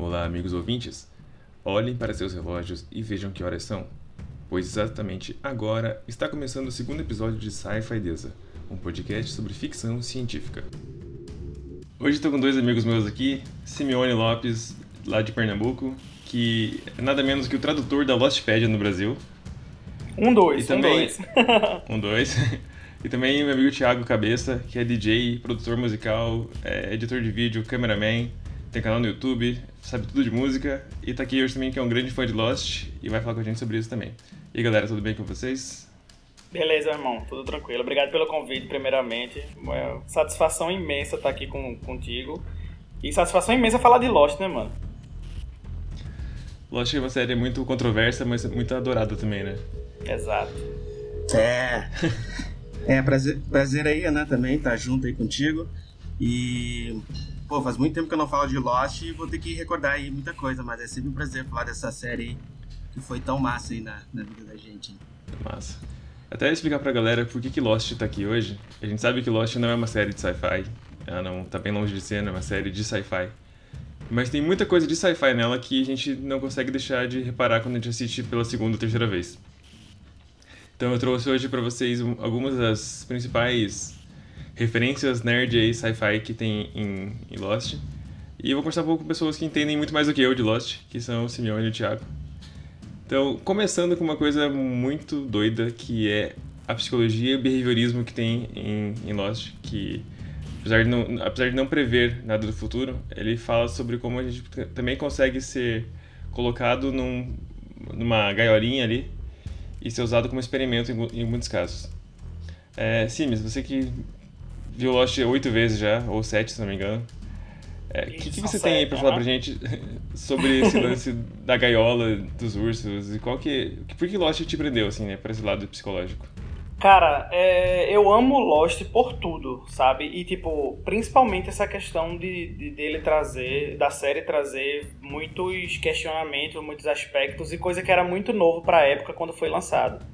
Olá, amigos ouvintes. Olhem para seus relógios e vejam que horas são, pois exatamente agora está começando o segundo episódio de Sci-Fi Deza, um podcast sobre ficção científica. Hoje estou com dois amigos meus aqui, Simeone Lopes, lá de Pernambuco, que é nada menos que o tradutor da Lostpedia no Brasil. Um dois, E também- um dois. Um, dois. E também meu amigo Thiago Cabeça, que é DJ, produtor musical, é editor de vídeo, cameraman, tem canal no YouTube, sabe tudo de música e tá aqui hoje também que é um grande fã de Lost e vai falar com a gente sobre isso também. E aí, galera, tudo bem com vocês? Beleza, irmão, tudo tranquilo. Obrigado pelo convite, primeiramente. Uma satisfação imensa estar aqui com, contigo. E satisfação imensa falar de Lost, né, mano? Lost é uma série muito controversa, mas muito adorada também, né? Exato. É. É, prazer, prazer aí, né, também, estar junto aí contigo. E, pô, faz muito tempo que eu não falo de Lost e vou ter que recordar aí muita coisa, mas é sempre um prazer falar dessa série que foi tão massa aí na, na vida da gente. Massa. Até explicar pra galera por que, que Lost tá aqui hoje. A gente sabe que Lost não é uma série de sci-fi. Ela não tá bem longe de ser, não é uma série de sci-fi. Mas tem muita coisa de sci-fi nela que a gente não consegue deixar de reparar quando a gente assiste pela segunda ou terceira vez. Então eu trouxe hoje pra vocês um- algumas das principais referências nerd aí sci-fi que tem em, em Lost. E vou conversar um pouco com pessoas que entendem muito mais do que eu de Lost, que são o Simeone e o Thiago. Então, começando com uma coisa muito doida, que é a psicologia e o behaviorismo que tem em, em Lost, que apesar de, não, apesar de não prever nada do futuro, ele fala sobre como a gente também consegue ser colocado num, numa gaiolinha ali e ser usado como experimento em, em muitos casos. É, Sims, você que viu Lost oito vezes já, ou sete, se não me engano, o que, que Isso, você tem aí pra falar aham. pra gente sobre esse lance da gaiola, dos ursos, e qual que... Por que Lost te prendeu, assim, né, pra esse lado psicológico? Cara, é, eu amo Lost por tudo, sabe? E, tipo, principalmente essa questão de, de- dele trazer, da série trazer muitos questionamentos, muitos aspectos e coisa que era muito novo pra época quando foi lançado.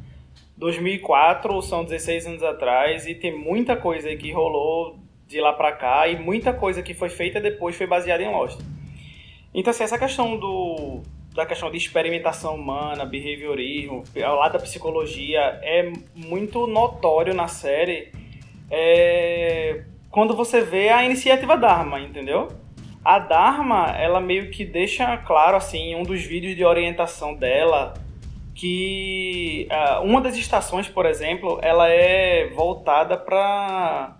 2004 são 16 anos atrás e tem muita coisa que rolou de lá pra cá e muita coisa que foi feita depois foi baseada em Lost. Então, assim, essa questão do, da questão de experimentação humana, behaviorismo, ao lado da psicologia, é muito notório na série é, quando você vê a iniciativa Dharma, entendeu? A Dharma, ela meio que deixa claro, assim, um dos vídeos de orientação dela, que ah, uma das estações, por exemplo, ela é voltada para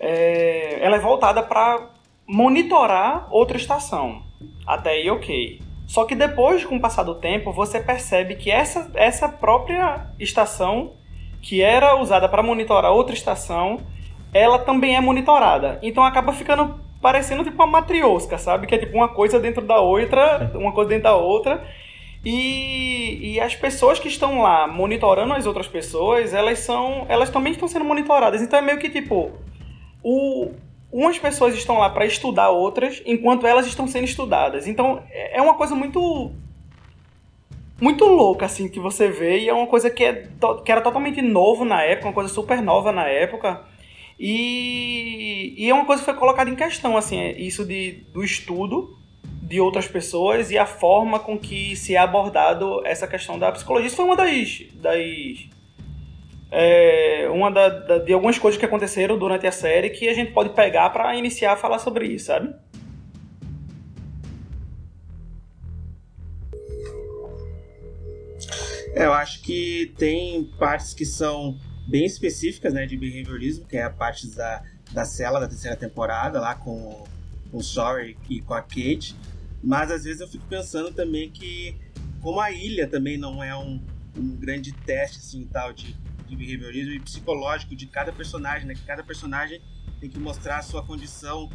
ela é voltada para monitorar outra estação. Até aí, ok. Só que depois, com o passar do tempo, você percebe que essa, essa própria estação, que era usada para monitorar outra estação, ela também é monitorada. Então acaba ficando parecendo tipo uma matriosca, sabe? Que é tipo uma coisa dentro da outra, uma coisa dentro da outra. E, e as pessoas que estão lá monitorando as outras pessoas, elas são. Elas também estão sendo monitoradas. Então é meio que tipo. O, umas pessoas estão lá para estudar outras, enquanto elas estão sendo estudadas. Então é é uma coisa muito muito louca assim que você vê e é uma coisa que, é que era totalmente novo na época, uma coisa super nova na época. E, e é uma coisa que foi colocada em questão assim, é isso de, do estudo de outras pessoas e a forma com que se é abordado essa questão da psicologia. Isso foi uma das, das é, uma da- da- de algumas coisas que aconteceram durante a série que a gente pode pegar pra iniciar a falar sobre isso, sabe? É, eu acho que tem partes que são bem específicas, né, de behaviorismo, que é a parte da, da cela da terceira temporada, lá com, com o Sorry e com a Kate. Mas às vezes eu fico pensando também que, como a ilha também não é um, um grande teste assim, tal de, de behaviorismo e psicológico de cada personagem, né, que cada personagem tem que mostrar a sua condição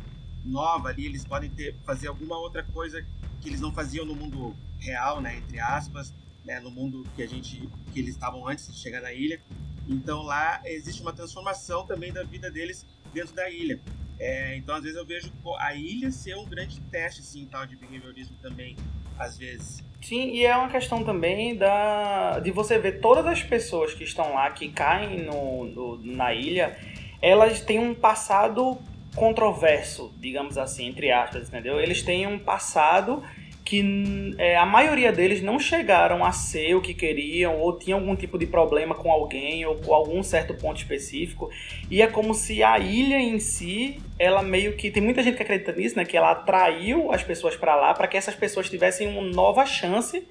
nova ali, eles podem ter, fazer alguma outra coisa que eles não faziam no mundo real, né, entre aspas né, no mundo que a gente que eles estavam antes de chegar na ilha. Então lá existe uma transformação também da vida deles dentro da ilha. É, então às vezes eu vejo a ilha ser um grande teste assim tal de behaviorismo também às vezes. Sim, e é uma questão também da de você ver todas as pessoas que estão lá, que caem no, no- na ilha, elas têm um passado controverso, digamos assim, entre aspas, entendeu? Eles têm um passado que é, a maioria deles não chegaram a ser o que queriam ou tinham algum tipo de problema com alguém ou com algum certo ponto específico. E é como se a ilha em si ela meio que tem muita gente que acredita nisso né que ela atraiu as pessoas para lá para que essas pessoas tivessem uma nova chance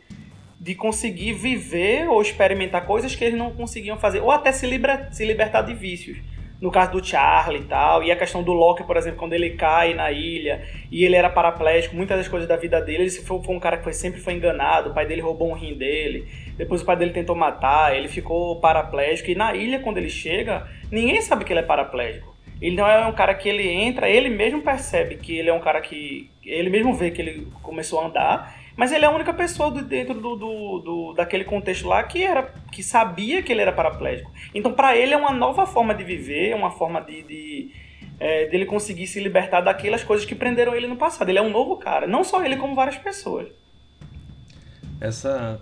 de conseguir viver ou experimentar coisas que eles não conseguiam fazer ou até se, liber, se libertar de vícios no caso do Charlie e tal, e a questão do Loki, por exemplo, quando ele cai na ilha e ele era paraplégico, muitas das coisas da vida dele, ele foi, foi um cara que foi, sempre foi enganado, o pai dele roubou um rim dele, depois o pai dele tentou matar, ele ficou paraplégico, e na ilha, quando ele chega, ninguém sabe que ele é paraplégico. Ele não é um cara que ele entra, ele mesmo percebe que ele é um cara que. Ele mesmo vê que ele começou a andar mas ele é a única pessoa dentro do, do, do, daquele contexto lá que era que sabia que ele era paraplégico. Então, para ele é uma nova forma de viver, uma forma de, de é, dele conseguir se libertar daquelas coisas que prenderam ele no passado. Ele é um novo cara, não só ele, como várias pessoas. Essa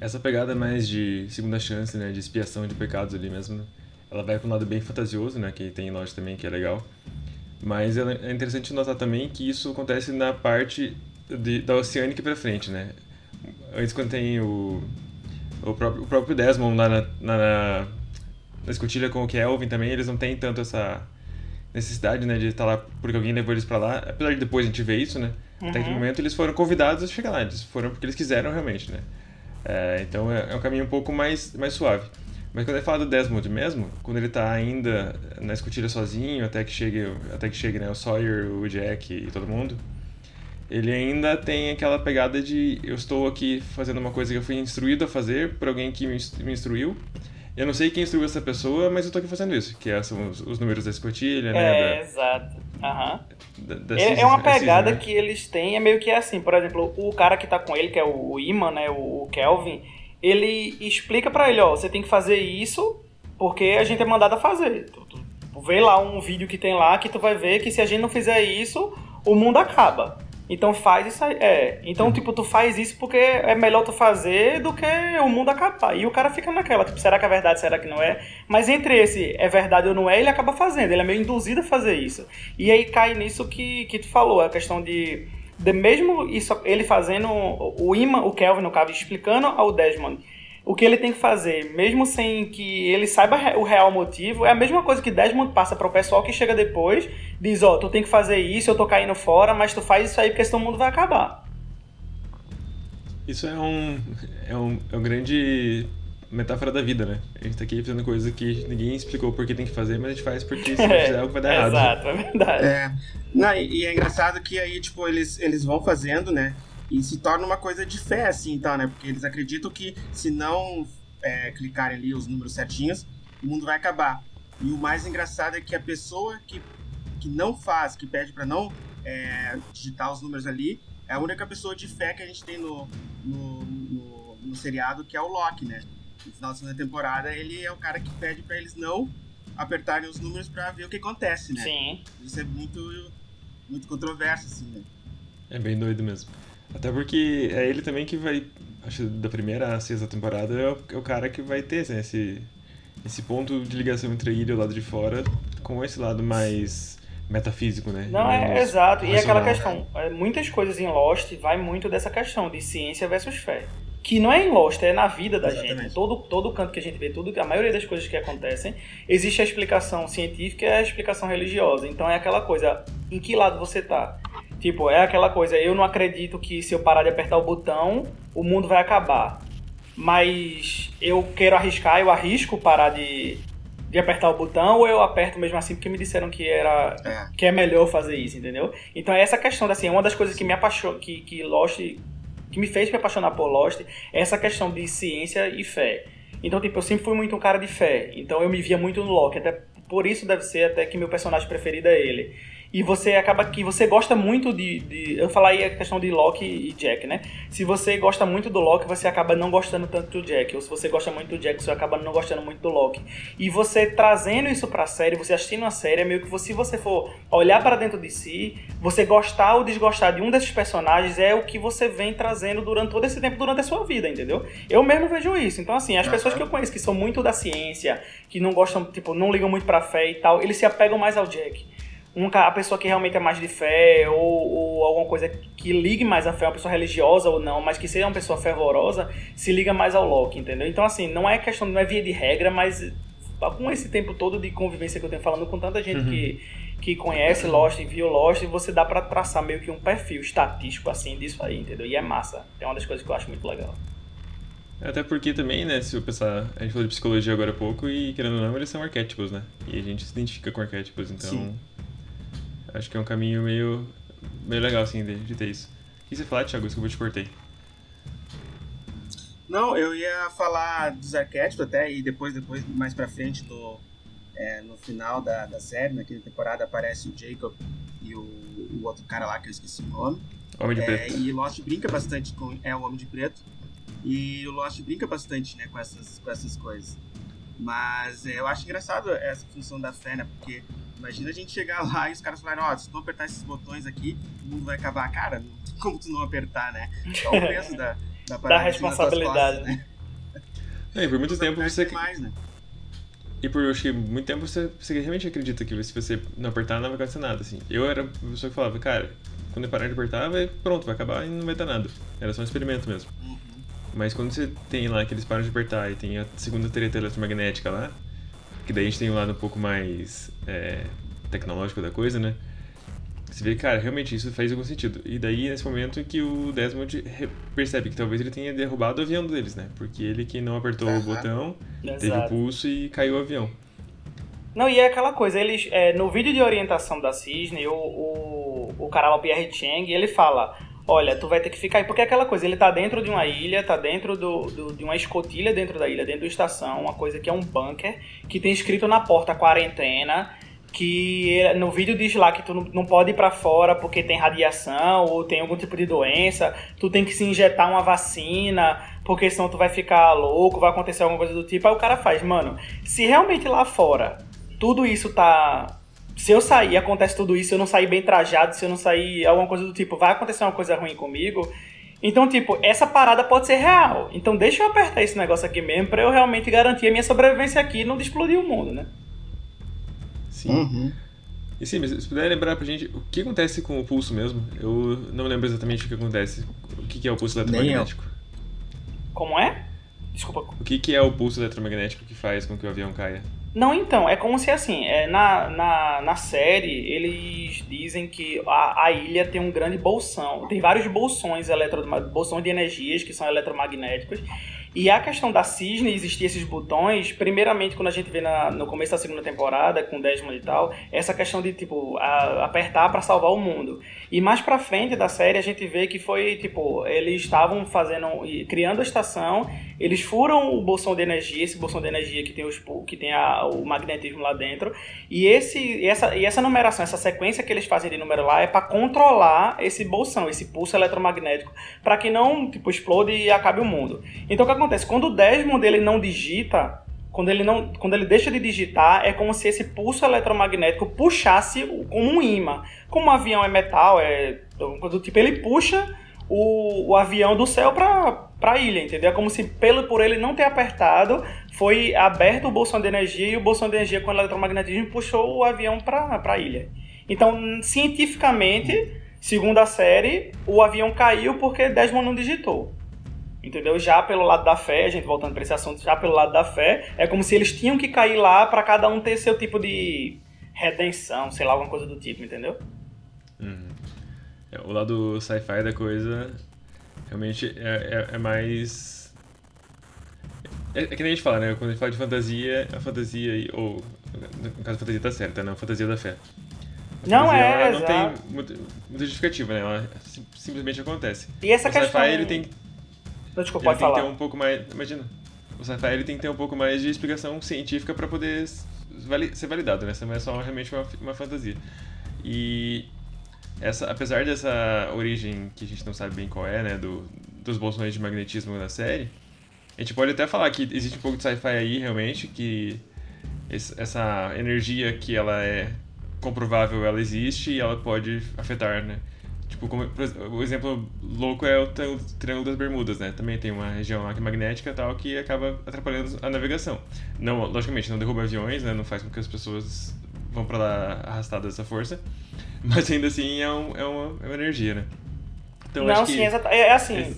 essa pegada mais de segunda chance, né, de expiação de pecados ali mesmo, ela vai para um lado bem fantasioso, né, que tem loja também que é legal. Mas é interessante notar também que isso acontece na parte de, da Oceanic pra frente, né? Antes quando tem o, o, próprio, o próprio Desmond lá na, na, na escotilha com o Kelvin também, eles não têm tanto essa necessidade, né, de estar lá porque alguém levou eles para lá. Apesar de depois a gente ver isso, né? Uhum. Até que no momento eles foram convidados a chegar lá, eles foram porque eles quiseram realmente, né? É, então é, é, um caminho um pouco mais, mais suave. Mas quando ele fala do Desmond mesmo, quando ele tá ainda na escotilha sozinho, até que chegue, até que chegue né, o Sawyer, o Jack e todo mundo, ele ainda tem aquela pegada de eu estou aqui fazendo uma coisa que eu fui instruído a fazer por alguém que me instruiu. Eu não sei quem instruiu essa pessoa, mas eu estou aqui fazendo isso, que é, são os, os números da escotilha, né? É, exato. Uhum. Da, da é, é, uma pegada né? que eles têm, é meio que assim, por exemplo, o cara que está com ele, que é o, o Iman, né, o, Kelvin, ele explica para ele, ó, você tem que fazer isso porque a gente é mandado a fazer. Tu, tu vê lá um vídeo que tem lá que tu vai ver que se a gente não fizer isso, o mundo acaba. Então faz isso aí. É. Então, tipo, tu faz isso porque é melhor tu fazer do que o mundo acabar. E o cara fica naquela, tipo, será que é verdade, será que não é? Mas entre esse é verdade ou não é, ele acaba fazendo. Ele é meio induzido a fazer isso. E aí cai nisso que, que tu falou, a questão de. De mesmo isso, ele fazendo o Iman, o Kelvin, no caso, explicando ao Desmond o que ele tem que fazer, mesmo sem que ele saiba o real motivo, é a mesma coisa que Desmond passa para o pessoal que chega depois, diz, ó, oh, tu tem que fazer isso, eu tô caindo fora, mas tu faz isso aí porque senão o mundo vai acabar. Isso é um, é um, é um grande metáfora da vida, né? A gente tá aqui fazendo coisa que ninguém explicou por que tem que fazer, mas a gente faz porque se não fizer algo vai dar errado. Exato, é verdade. É. Não, e, e é engraçado que aí, tipo, eles, eles vão fazendo, né? E se torna uma coisa de fé, assim, então, né? Porque eles acreditam que se não é, clicarem ali os números certinhos, o mundo vai acabar. E o mais engraçado é que a pessoa que, que não faz, que pede para não é, digitar os números ali, é a única pessoa de fé que a gente tem no, no, no, no seriado, que é o Loki, né? No final da segunda temporada, ele é o cara que pede para eles não apertarem os números para ver o que acontece, né? Sim. Isso é muito, muito controverso, assim, né? É bem doido mesmo. Até porque é ele também que vai, acho da primeira à sexta temporada, é o, é o cara que vai ter assim, esse, esse ponto de ligação entre a ilha e o lado de fora com esse lado mais metafísico, né? Não, é exato. E aquela questão, é, muitas coisas em Lost vai muito dessa questão de ciência versus fé. Que não é em Lost, é na vida da Exatamente. gente. Todo, todo canto que a gente vê, tudo, a maioria das coisas que acontecem, existe a explicação científica e a explicação religiosa. Então é aquela coisa, em que lado você tá? Tipo, é aquela coisa, eu não acredito que se eu parar de apertar o botão, o mundo vai acabar. Mas eu quero arriscar, eu arrisco parar de, de apertar o botão ou eu aperto mesmo assim porque me disseram que era é. que é melhor fazer isso, entendeu? Então é essa questão assim, uma das coisas que me apaixonou, que, que Lost que me fez me apaixonar por Lost é essa questão de ciência e fé. Então, tipo, eu sempre fui muito um cara de fé. Então eu me via muito no Loki, até por isso deve ser até que meu personagem preferido é ele e você acaba que você gosta muito de, de, eu falei a questão de Loki e Jack, né? Se você gosta muito do Loki, você acaba não gostando tanto do Jack, ou se você gosta muito do Jack, você acaba não gostando muito do Loki. E você trazendo isso para a série, você assistindo a série, é meio que se você for olhar para dentro de si, você gostar ou desgostar de um desses personagens é o que você vem trazendo durante todo esse tempo durante a sua vida, entendeu? Eu mesmo vejo isso. Então assim, as pessoas que eu conheço que são muito da ciência, que não gostam, tipo, não ligam muito para fé e tal, eles se apegam mais ao Jack. Um, a pessoa que realmente é mais de fé, ou, ou, alguma coisa que ligue mais à fé, uma pessoa religiosa ou não, mas que seja uma pessoa fervorosa, se liga mais ao Loki, entendeu? Então, assim, não é questão, não é via de regra, mas com esse tempo todo de convivência que eu tenho falando com tanta gente uhum. que, que conhece Lost e viu Lost, você dá para traçar meio que um perfil estatístico assim disso aí, entendeu? E é massa. É uma das coisas que eu acho muito legal. Até porque também, né, se eu pensar, a gente falou de psicologia agora há pouco e querendo ou não, eles são arquétipos, né? E a gente se identifica com arquétipos, então Sim. Acho que é um caminho meio, meio legal, assim, de, de ter isso. O que você falar, Thiago? Desculpa, eu te cortei. Não, eu ia falar dos arquétipos até, e depois, depois mais pra frente, no, é, no final da, da série, naquela temporada, aparece o Jacob e o, o outro cara lá, que eu esqueci o nome. Homem de é, Preto. E Lost brinca bastante com... É, o Homem de Preto. E o Lost brinca bastante, né, com essas, com essas coisas. Mas é, eu acho engraçado essa função da fé, né, porque imagina a gente chegar lá e os caras falarem, ó, oh, se tu apertar esses botões aqui, o mundo vai acabar. Cara, como tu não apertar, né? Só o peso da da, da responsabilidade, costas, né? É, e por muito tempo você. Mais, né? E por acho que muito tempo você, você realmente acredita que se você não apertar não vai acontecer nada, assim. Eu era a pessoa que falava, cara, quando eu parar de apertar, vai, pronto, vai acabar e não vai dar nada. Era só um experimento mesmo. Uhum. Mas quando você tem lá que eles param de apertar e tem a segunda treta eletromagnética lá, que daí a gente tem um lado um pouco mais é, tecnológico da coisa, né? Você vê, cara, realmente isso faz algum sentido. E daí, nesse momento que o Desmond percebe que talvez ele tenha derrubado o avião deles, né? Porque ele que não apertou uhum. o botão, Exato. teve o pulso e caiu o avião. Não, e é aquela coisa, eles, é, no vídeo de orientação da Cisne, o, o, o cara lá, o Pierre Chang, ele fala, olha, tu vai ter que ficar aí, porque é aquela coisa, ele tá dentro de uma ilha, tá dentro do, do, de uma escotilha dentro da ilha, dentro da estação, uma coisa que é um bunker, que tem escrito na porta quarentena, que no vídeo diz lá que tu não pode ir para fora porque tem radiação ou tem algum tipo de doença, tu tem que se injetar uma vacina, porque senão tu vai ficar louco, vai acontecer alguma coisa do tipo. Aí o cara faz, mano, se realmente lá fora tudo isso tá se eu sair, acontece tudo isso, se eu não sair bem trajado, se eu não sair alguma coisa do tipo, vai acontecer uma coisa ruim comigo. Então, tipo, essa parada pode ser real. Então, deixa eu apertar esse negócio aqui mesmo para eu realmente garantir a minha sobrevivência aqui e não explodir o mundo, né? Sim. Uhum. E sim, mas se puder lembrar pra gente o que acontece com o pulso mesmo, eu não lembro exatamente o que acontece. O que é o pulso eletromagnético? Como é? Desculpa. O que é o pulso eletromagnético que faz com que o avião caia? Não, então, é como se assim, é, na, na, na série eles dizem que a, a ilha tem um grande bolsão, tem vários bolsões, eletro, bolsões de energias que são eletromagnéticos, e a questão da cisne existir esses botões, primeiramente quando a gente vê na, no começo da segunda temporada, com Desmond e tal, essa questão de, tipo, a, apertar para salvar o mundo. E mais pra frente da série a gente vê que foi, tipo, eles estavam fazendo, criando a estação, eles furam o bolsão de energia, esse bolsão de energia que tem, os, que tem a, o magnetismo lá dentro, e, esse, essa, e essa numeração, essa sequência que eles fazem de número lá é para controlar esse bolsão, esse pulso eletromagnético, para que não, tipo, explode e acabe o mundo. Então o que acontece? Quando o Desmond ele não digita, quando ele, não, quando ele deixa de digitar, é como se esse pulso eletromagnético puxasse como um imã. Como um avião é metal, é do tipo, ele puxa o, o avião do céu para a ilha, entendeu? É como se, pelo, por ele não ter apertado, foi aberto o bolsão de energia e o bolsão de energia com o eletromagnetismo puxou o avião para a ilha. Então, cientificamente, segundo a série, o avião caiu porque Desmond não digitou. Entendeu? Já pelo lado da fé, a gente voltando para esse assunto, já pelo lado da fé, é como se eles tinham que cair lá para cada um ter seu tipo de redenção, sei lá, alguma coisa do tipo, entendeu? Uhum. É, o lado sci-fi da coisa realmente é, é, é mais. É, é, que nem a gente fala, né? Quando a gente fala de fantasia, a fantasia, ou no caso a fantasia tá certa, né? A fantasia da fé. A não é, ela não tem muita, muita justificativa, né? Ela simplesmente acontece. E essa o questão... sci-fi ele tem não, desculpa, ele pode tem que ter um pouco mais. Imagina. O sci-fi ele tem que ter um pouco mais de explicação científica para poder ser validado, né? Isso não é só realmente uma, uma fantasia. E essa, apesar dessa origem que a gente não sabe bem qual é, né, do, dos bolsões de magnetismo na série, a gente pode até falar que existe um pouco de sci-fi aí, realmente, que essa energia que ela é comprovável, ela existe e ela pode afetar, né? Tipo, como, o exemplo louco é o Triângulo das Bermudas, né? Também tem uma região lá que é magnética e tal que acaba atrapalhando a navegação. Não, logicamente, não derruba aviões, né? Não faz com que as pessoas vão para lá arrastados dessa força, mas ainda assim é, um, é, uma, é uma energia, né? Então, não, sim, que... é, é assim.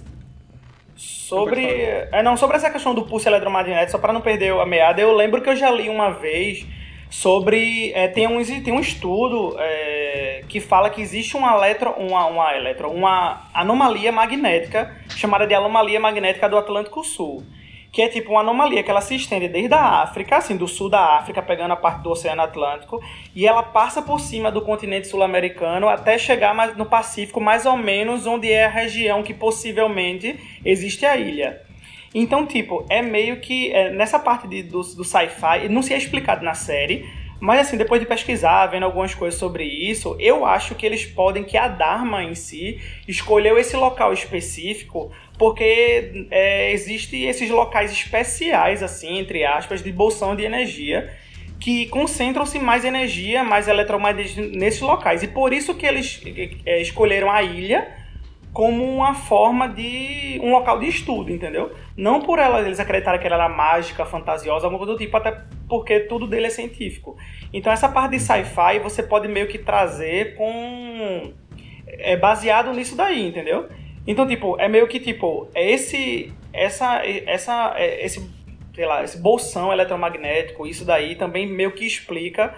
Sobre. É, não, sobre essa questão do pulso eletromagnético, só para não perder a meada, eu lembro que eu já li uma vez sobre. É, tem, um, tem um estudo é, que fala que existe uma eletro, uma, uma eletro, uma anomalia magnética chamada de anomalia magnética do Atlântico Sul que é tipo uma anomalia que ela se estende desde a África, assim, do sul da África, pegando a parte do Oceano Atlântico, e ela passa por cima do continente sul-americano até chegar no Pacífico, mais ou menos onde é a região que possivelmente existe a ilha. Então, tipo, é meio que é, nessa parte de, do, do sci-fi, não se é explicado na série, mas assim, depois de pesquisar, vendo algumas coisas sobre isso, eu acho que eles podem, que a Dharma em si escolheu esse local específico porque é, existem esses locais especiais, assim, entre aspas, de bolsão de energia, que concentram-se mais energia, mais eletromagnetismo nesses locais. E por isso que eles é, escolheram a ilha como uma forma de um local de estudo, entendeu? Não por ela, eles acreditarem que ela era mágica, fantasiosa, alguma coisa do tipo, até porque tudo dele é científico. Então essa parte de sci-fi você pode meio que trazer com é baseado nisso daí, entendeu? Então, tipo, é meio que tipo, é esse essa essa é, esse sei lá, esse bolsão eletromagnético, isso daí também meio que explica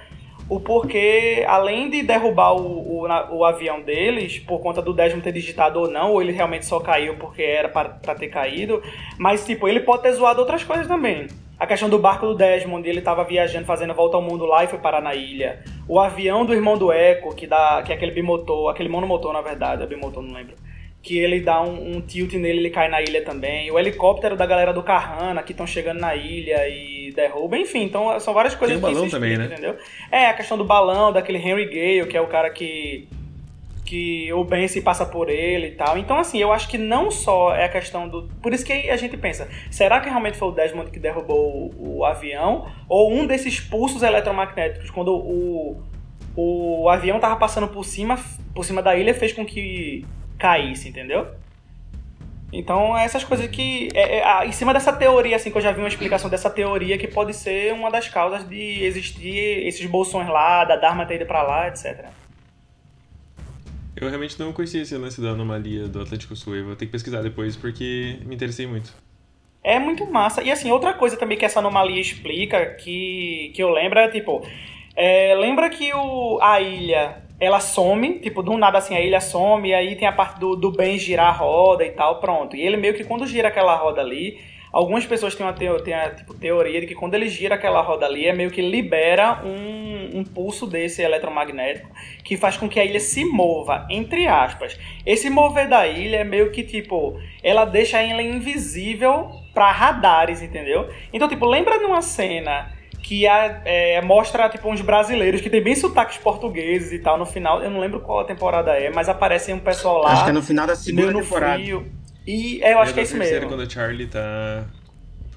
o porquê, além de derrubar o, o, o, avião deles, por conta do Desmond ter digitado ou não, ou ele realmente só caiu porque era para ter caído, mas, tipo, ele pode ter zoado outras coisas também. A questão do barco do Desmond, ele estava viajando, fazendo a volta ao mundo lá e foi parar na ilha. O avião do irmão do Echo, que, dá, que é aquele bimotor, aquele monomotor, na verdade, é bimotor, não lembro que ele dá um, um, tilt nele ele cai na ilha também. O helicóptero da galera do Carrana que estão chegando na ilha e derruba. Enfim, então são várias coisas Tem o balão também, né? Entendeu? É, a questão do balão, daquele Henry Gale, que é o cara que que o Ben se passa por ele e tal. Então, assim, eu acho que não só é a questão do. Por isso que a gente pensa, será que realmente foi o Desmond que derrubou o, o avião? Ou um desses pulsos eletromagnéticos, quando o, o avião tava passando por cima, por cima da ilha, fez com que caísse, entendeu? Então, essas coisas que. É, é, em cima dessa teoria, assim, que eu já vi uma explicação dessa teoria, que pode ser uma das causas de existir esses bolsões lá, da Dharma ter ido pra lá, etc. Eu realmente não conhecia esse lance da anomalia do Atlântico Sul. Eu vou ter que pesquisar depois porque me interessei muito. É muito massa. E assim, outra coisa também que essa anomalia explica, que, que eu lembro, é tipo. É, lembra que o, a ilha ela some, tipo, do nada assim, a ilha some, e aí tem a parte do, do bem girar a roda e tal, pronto. E ele meio que quando gira aquela roda ali, algumas pessoas têm uma teo, têm a tipo, teoria de que quando ele gira aquela roda ali, é meio que libera um, um pulso desse eletromagnético que faz com que a ilha se mova, entre aspas. Esse mover da ilha é meio que, tipo, ela deixa ela invisível para radares, entendeu? Então, tipo, lembra de uma cena que a, é, mostra tipo uns brasileiros que tem bem sotaques portugueses e tal no final. Eu não lembro qual a temporada é, mas aparece um pessoal lá. Acho que é no final da segunda temporada. Frio. E é, eu acho que é isso mesmo. quando a Charlie tá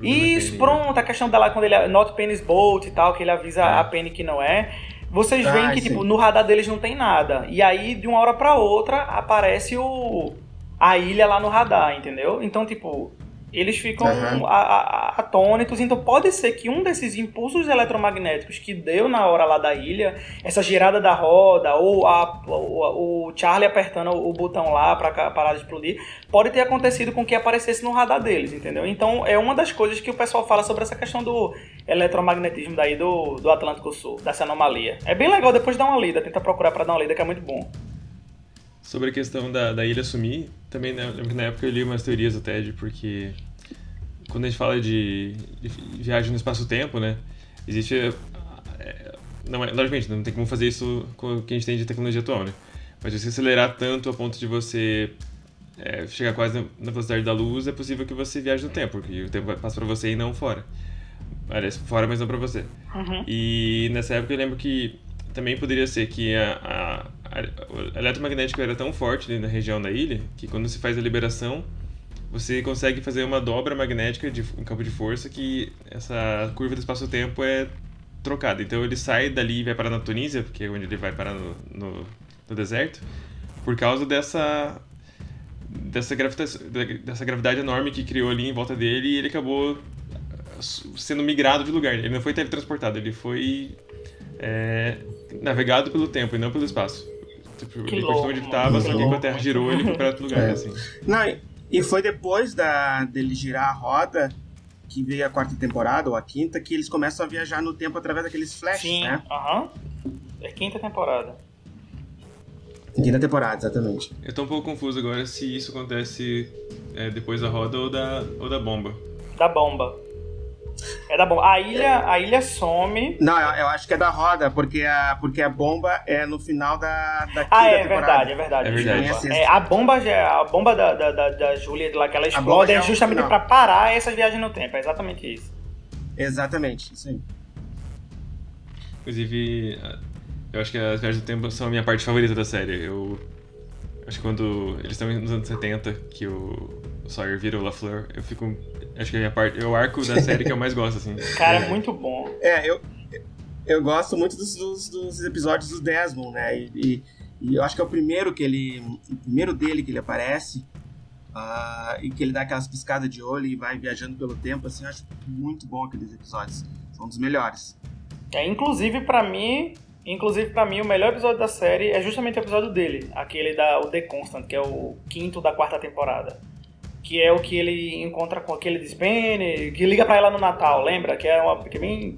isso, pronto, a questão dela quando ele not Penny's boat e tal, que ele avisa é. a Penny que não é. Vocês veem ah, que tipo no radar deles não tem nada. E aí de uma hora para outra aparece o a ilha lá no radar, entendeu? Então, tipo, eles ficam uhum. atônitos. Então pode ser que um desses impulsos eletromagnéticos que deu na hora lá da ilha, essa girada da roda, ou a, o, o Charlie apertando o botão lá para parar de explodir, pode ter acontecido com que aparecesse no radar deles, entendeu? Então é uma das coisas que o pessoal fala sobre essa questão do eletromagnetismo daí do, do Atlântico Sul, dessa anomalia. É bem legal, depois dá uma lida, tenta procurar para dar uma lida que é muito bom. Sobre a questão da, da ilha sumir, também né, lembro que na época eu li umas teorias do TED, porque quando a gente fala de, de viagem no espaço-tempo, né, existe... É, não é, logicamente, não tem como fazer isso com o que a gente tem de tecnologia atual, né? Mas se acelerar tanto a ponto de você é, chegar quase na velocidade da luz, é possível que você viaje no tempo, porque o tempo passa para você e não fora. Aliás, fora, mas não para você. Uhum. E nessa época eu lembro que também poderia ser que a, a, a, o eletromagnético era tão forte na região da ilha que quando se faz a liberação você consegue fazer uma dobra magnética de um campo de força que essa curva do espaço-tempo é trocada. Então ele sai dali e vai parar na Tunísia, porque é onde ele vai parar no, no, no deserto, por causa dessa dessa gravidade, dessa gravidade enorme que criou ali em volta dele e ele acabou sendo migrado de lugar. Ele não foi teletransportado, ele foi é, navegado pelo tempo e não pelo espaço. Tipo, Que ele louco, continuou onde ele mano. tava, Que só que quando a. Terra girou, ele foi pra outro lugar, É. assim. Não, e- foi depois da, dele girar a roda que veio a quarta temporada, ou a quinta, que eles começam a viajar no tempo através daqueles flashes, Sim, né? aham. É quinta temporada. Quinta temporada, exatamente. Eu tô um pouco confuso agora se isso acontece é, depois da roda ou da, ou da bomba. Da bomba. É da bomba. A ilha, a ilha some. Não, eu, eu acho que é da roda, porque a, porque a bomba é no final da, da quinta Ah, é verdade, é verdade. É verdade. É, a bomba, já- a bomba da, da, da, da Juliet lá que ela explode é é justamente pra parar essas viagens no tempo. É exatamente isso. Exatamente, isso aí. Inclusive, eu acho que as viagens do tempo são a minha parte favorita da série. Eu acho que quando eles estão nos anos 70, que o o Sawyer vira o LaFleur, eu fico. Acho que é a parte. É o arco da série que eu mais gosto, assim. Cara, é muito bom. É, eu, eu gosto muito dos, dos, dos episódios do Desmond, né? E, e- e eu acho que é o primeiro que ele. O primeiro dele que ele aparece. ah, e que ele dá aquelas piscadas de olho e vai viajando pelo tempo, assim, eu acho muito bom aqueles episódios. São dos melhores. É, inclusive pra mim, inclusive para mim o melhor episódio da série é justamente o episódio dele, aquele da o The Constant, que é o quinto da quarta temporada. Que é o que ele encontra com aquele diz Penny, que liga pra ela no Natal, lembra? Que é uma que é bem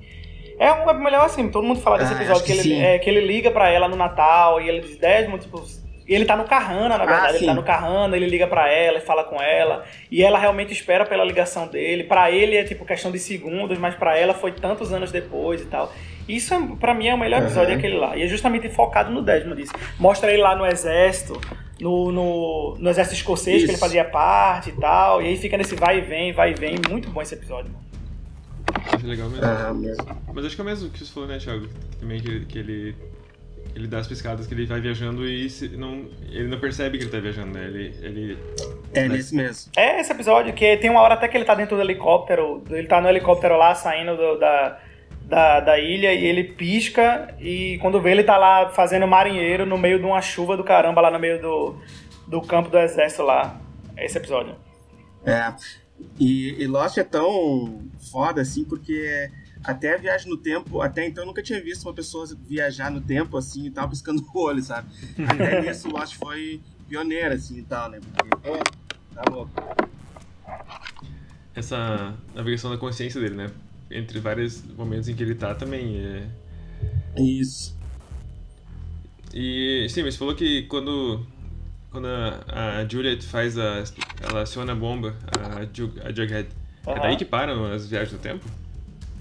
é um é melhor assim, todo mundo fala desse Ah, episódio que, que ele é, que ele liga pra ela no Natal e ele diz Desmond, tipo, ele tá no Carrana, na Ah, verdade, ele sim. tá no Carrana, ele liga pra ela e fala com ela, e ela realmente espera pela ligação dele. Pra ele é tipo questão de segundos, mas pra ela foi tantos anos depois e tal. Isso é, pra mim é o melhor episódio Aham. aquele lá. E é justamente focado no Desmond disso. Mostra ele lá no exército, no, no, no exército escocês que ele Isso. fazia parte e tal. E aí fica nesse vai e vem, vai e vem. Muito bom esse episódio, mano. Acho legal mesmo. Ah, mesmo. Mas acho que é o mesmo que você falou, né, Thiago? Também que, ele- que ele. Ele dá as piscadas que ele vai viajando e se- não, ele não percebe que ele tá viajando, né? Ele, ele É nesse mesmo. É esse episódio que tem uma hora até que ele tá dentro do helicóptero, ele tá no helicóptero lá saindo do- da, da, da ilha e ele pisca e quando vê ele tá lá fazendo marinheiro no meio de uma chuva do caramba lá no meio do, do campo do exército lá. É esse episódio. É. E, e Lost é tão foda assim, porque até a viagem no tempo, até então eu nunca tinha visto uma pessoa viajar no tempo assim e tal, piscando o olho, sabe? Até nisso Lost foi pioneira assim e tal, né? Porque, é, tá louco. essa navegação da consciência dele, né? Entre vários momentos em que ele tá também. É... Isso. E sim, mas você falou que quando, quando a, a Juliet faz a. Ela aciona a bomba, a, a Jughead. É Aham. daí que param as viagens do tempo?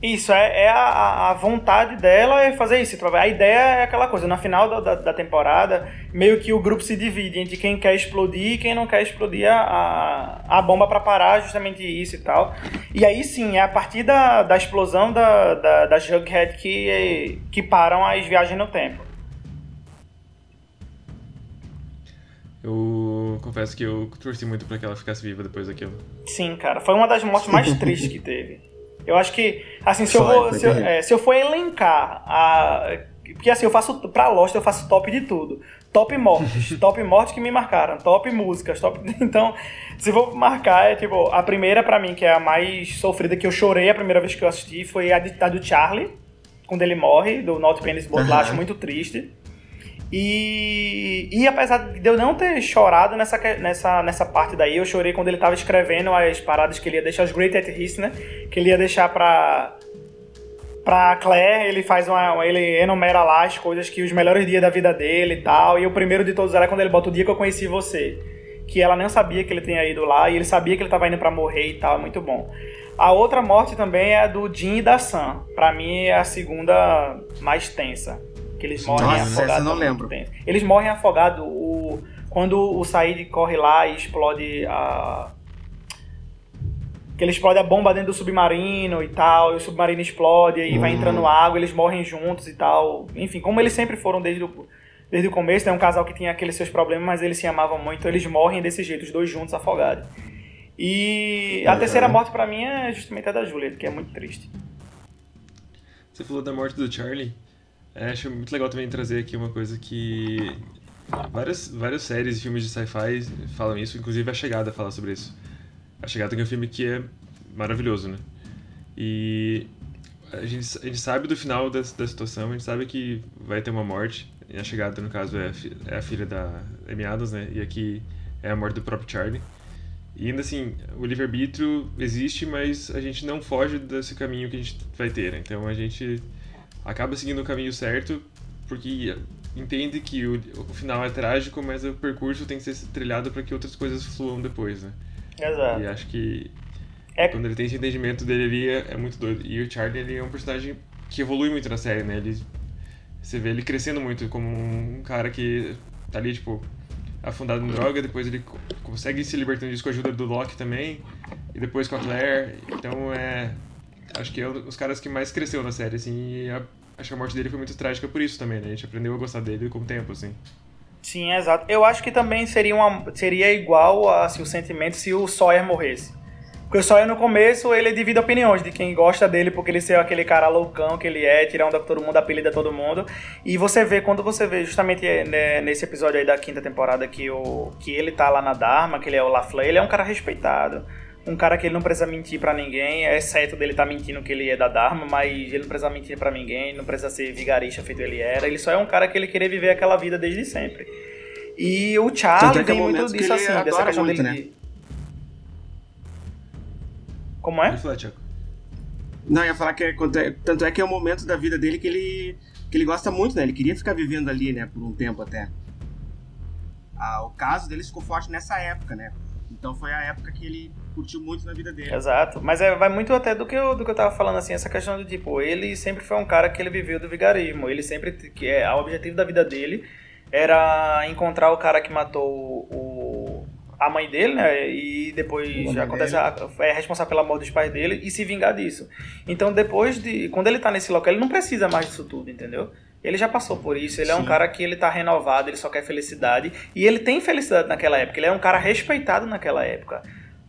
Isso, é, é a, a vontade dela é fazer isso. A ideia é aquela coisa, no final da, da, da temporada, meio que o grupo se divide entre quem quer explodir e quem não quer explodir a, a, a bomba pra parar justamente isso e tal. E aí sim, é a partir da, da explosão da, da, da Jughead que, que param as viagens no tempo. Eu confesso que eu torci muito pra que ela ficasse viva depois daquilo. Sim, cara, foi uma das mortes mais tristes que teve. Eu acho que, assim, se eu, vou, se, eu, é, se eu for elencar a. Porque assim, eu faço. Pra Lost eu faço top de tudo. Top mortes, top mortes que me marcaram, top músicas, top. Então, se vou marcar, é tipo, a primeira pra mim, que é a mais sofrida, que eu chorei a primeira vez que eu assisti, foi a, de- a do Charlie, quando ele morre, do Not Penis Boat lá, Aham. acho muito triste. E, e apesar de eu não ter chorado nessa, nessa, nessa parte daí, eu chorei quando ele tava escrevendo as paradas que ele ia deixar, os Great at Hits, né? Que ele ia deixar pra, pra Claire, ele faz uma. Ele enumera lá as coisas que os melhores dias da vida dele e tal. E o primeiro de todos era quando ele bota o dia que eu conheci você. Que ela nem sabia que ele tinha ido lá e ele sabia que ele tava indo pra morrer e tal, muito bom. A outra morte também é a do Jim e da Sam. Pra mim é a segunda mais tensa. Que eles morrem Nossa, afogados. essa eu não lembro. Eles morrem afogados. O, quando o Said corre lá e explode a. Que ele explode a bomba dentro do submarino e tal, e o submarino explode e vai Uhum. entrando água, eles morrem juntos e tal. Enfim, como eles sempre foram desde o, desde o começo, é um casal que tinha aqueles seus problemas, mas eles se amavam muito, eles morrem desse jeito, os dois juntos afogados. E a Uhum. terceira morte pra mim é justamente a da Juliet, que é muito triste. Você falou da morte do Charlie. É, acho muito legal também trazer aqui uma coisa que. Várias, várias séries e filmes de sci-fi falam isso, inclusive A Chegada fala sobre isso. A Chegada é um filme que é maravilhoso, né? E a gente, a gente sabe do final da, da situação, a gente sabe que vai ter uma morte. E a chegada, no caso, é a, é a filha da Amy Adams, né? E aqui é a morte do próprio Charlie. E ainda assim, o livre-arbítrio existe, mas a gente não foge desse caminho que a gente vai ter. Né? Então a gente acaba seguindo o caminho certo porque entende que o, o final é trágico, mas o percurso tem que ser trilhado para que outras coisas fluam depois, né? Exato. E acho que é... quando ele tem esse entendimento dele ali é, é, muito doido. E o Charlie ele é um personagem que evolui muito na série, né? Ele, você vê ele crescendo muito como um cara que tá ali, tipo, afundado em droga, depois ele consegue se libertando disso com a ajuda do Loki também, e depois com a Claire. Então é. Acho que é um dos caras que mais cresceu na série, assim, e a, acho que a morte dele foi muito trágica por isso também, né? A gente aprendeu a gostar dele com o tempo, assim. Sim, exato. Eu acho que também seria, uma, seria igual assim, o sentimento se o Sawyer morresse. Porque o Sawyer no começo ele divide opiniões de quem gosta dele porque ele ser aquele cara loucão que ele é, tirar onda com todo mundo, apelida todo mundo. E você vê, quando você vê justamente né, nesse episódio aí da quinta temporada que, o, que ele tá lá na Dharma, que ele é o LaFleur, ele é um cara respeitado. Um cara que ele não precisa mentir para ninguém, exceto dele tá mentindo que ele é da Dharma, mas ele não precisa mentir para ninguém, não precisa ser vigarista feito ele era. Ele só é um cara que ele queria viver aquela vida desde sempre. E o Charlie é tem muito disso assim, dessa questão muito, dele. Né? Como é? Não, ia falar que é, tanto é que é o momento da vida dele que ele, que ele gosta muito, né? Ele queria ficar vivendo ali, né, por um tempo até. Ah, o caso dele ficou forte nessa época, né? Então foi a época que ele curtiu muito na vida dele. Exato. Mas é, vai muito até do que, eu, do que eu tava falando, assim, essa questão do tipo, ele sempre foi um cara que ele viveu do vigarismo. Ele sempre, que é, o objetivo da vida dele era encontrar o cara que matou o, a mãe dele, né? E depois acontece a, é responsável pela morte dos pais dele e se vingar disso. Então depois de quando ele tá nesse local, ele não precisa mais disso tudo, entendeu? Ele já passou por isso, ele Sim. é um cara que ele tá renovado, ele só quer felicidade e ele tem felicidade naquela época, ele é um cara respeitado naquela época.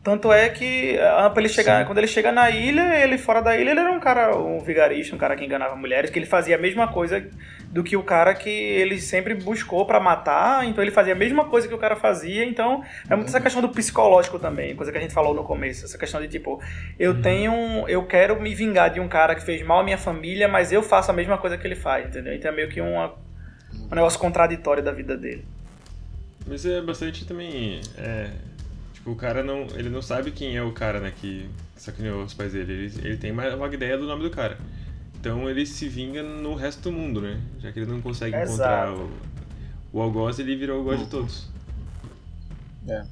Tanto é que ah, ele chegar, quando ele chega na ilha, ele fora da ilha, ele era um cara, um vigarista, um cara que enganava mulheres, que ele fazia a mesma coisa do que o cara que ele sempre buscou para matar, então ele fazia a mesma coisa que o cara fazia, então é muito essa questão do psicológico também, coisa que a gente falou no começo, essa questão de tipo, eu uhum. tenho, eu quero me vingar de um cara que fez mal à minha família, mas eu faço a mesma coisa que ele faz, entendeu? Então é meio que uma, um negócio contraditório da vida dele. Mas é bastante também. É Tipo, o cara não. Ele não sabe quem é o cara, né, que sacaneou os pais dele. Ele, ele tem uma vaga ideia do nome do cara. Então ele se vinga no resto do mundo, né? Já que ele não consegue Exato. encontrar o, o algoz, ele virou o algoz de todos. É.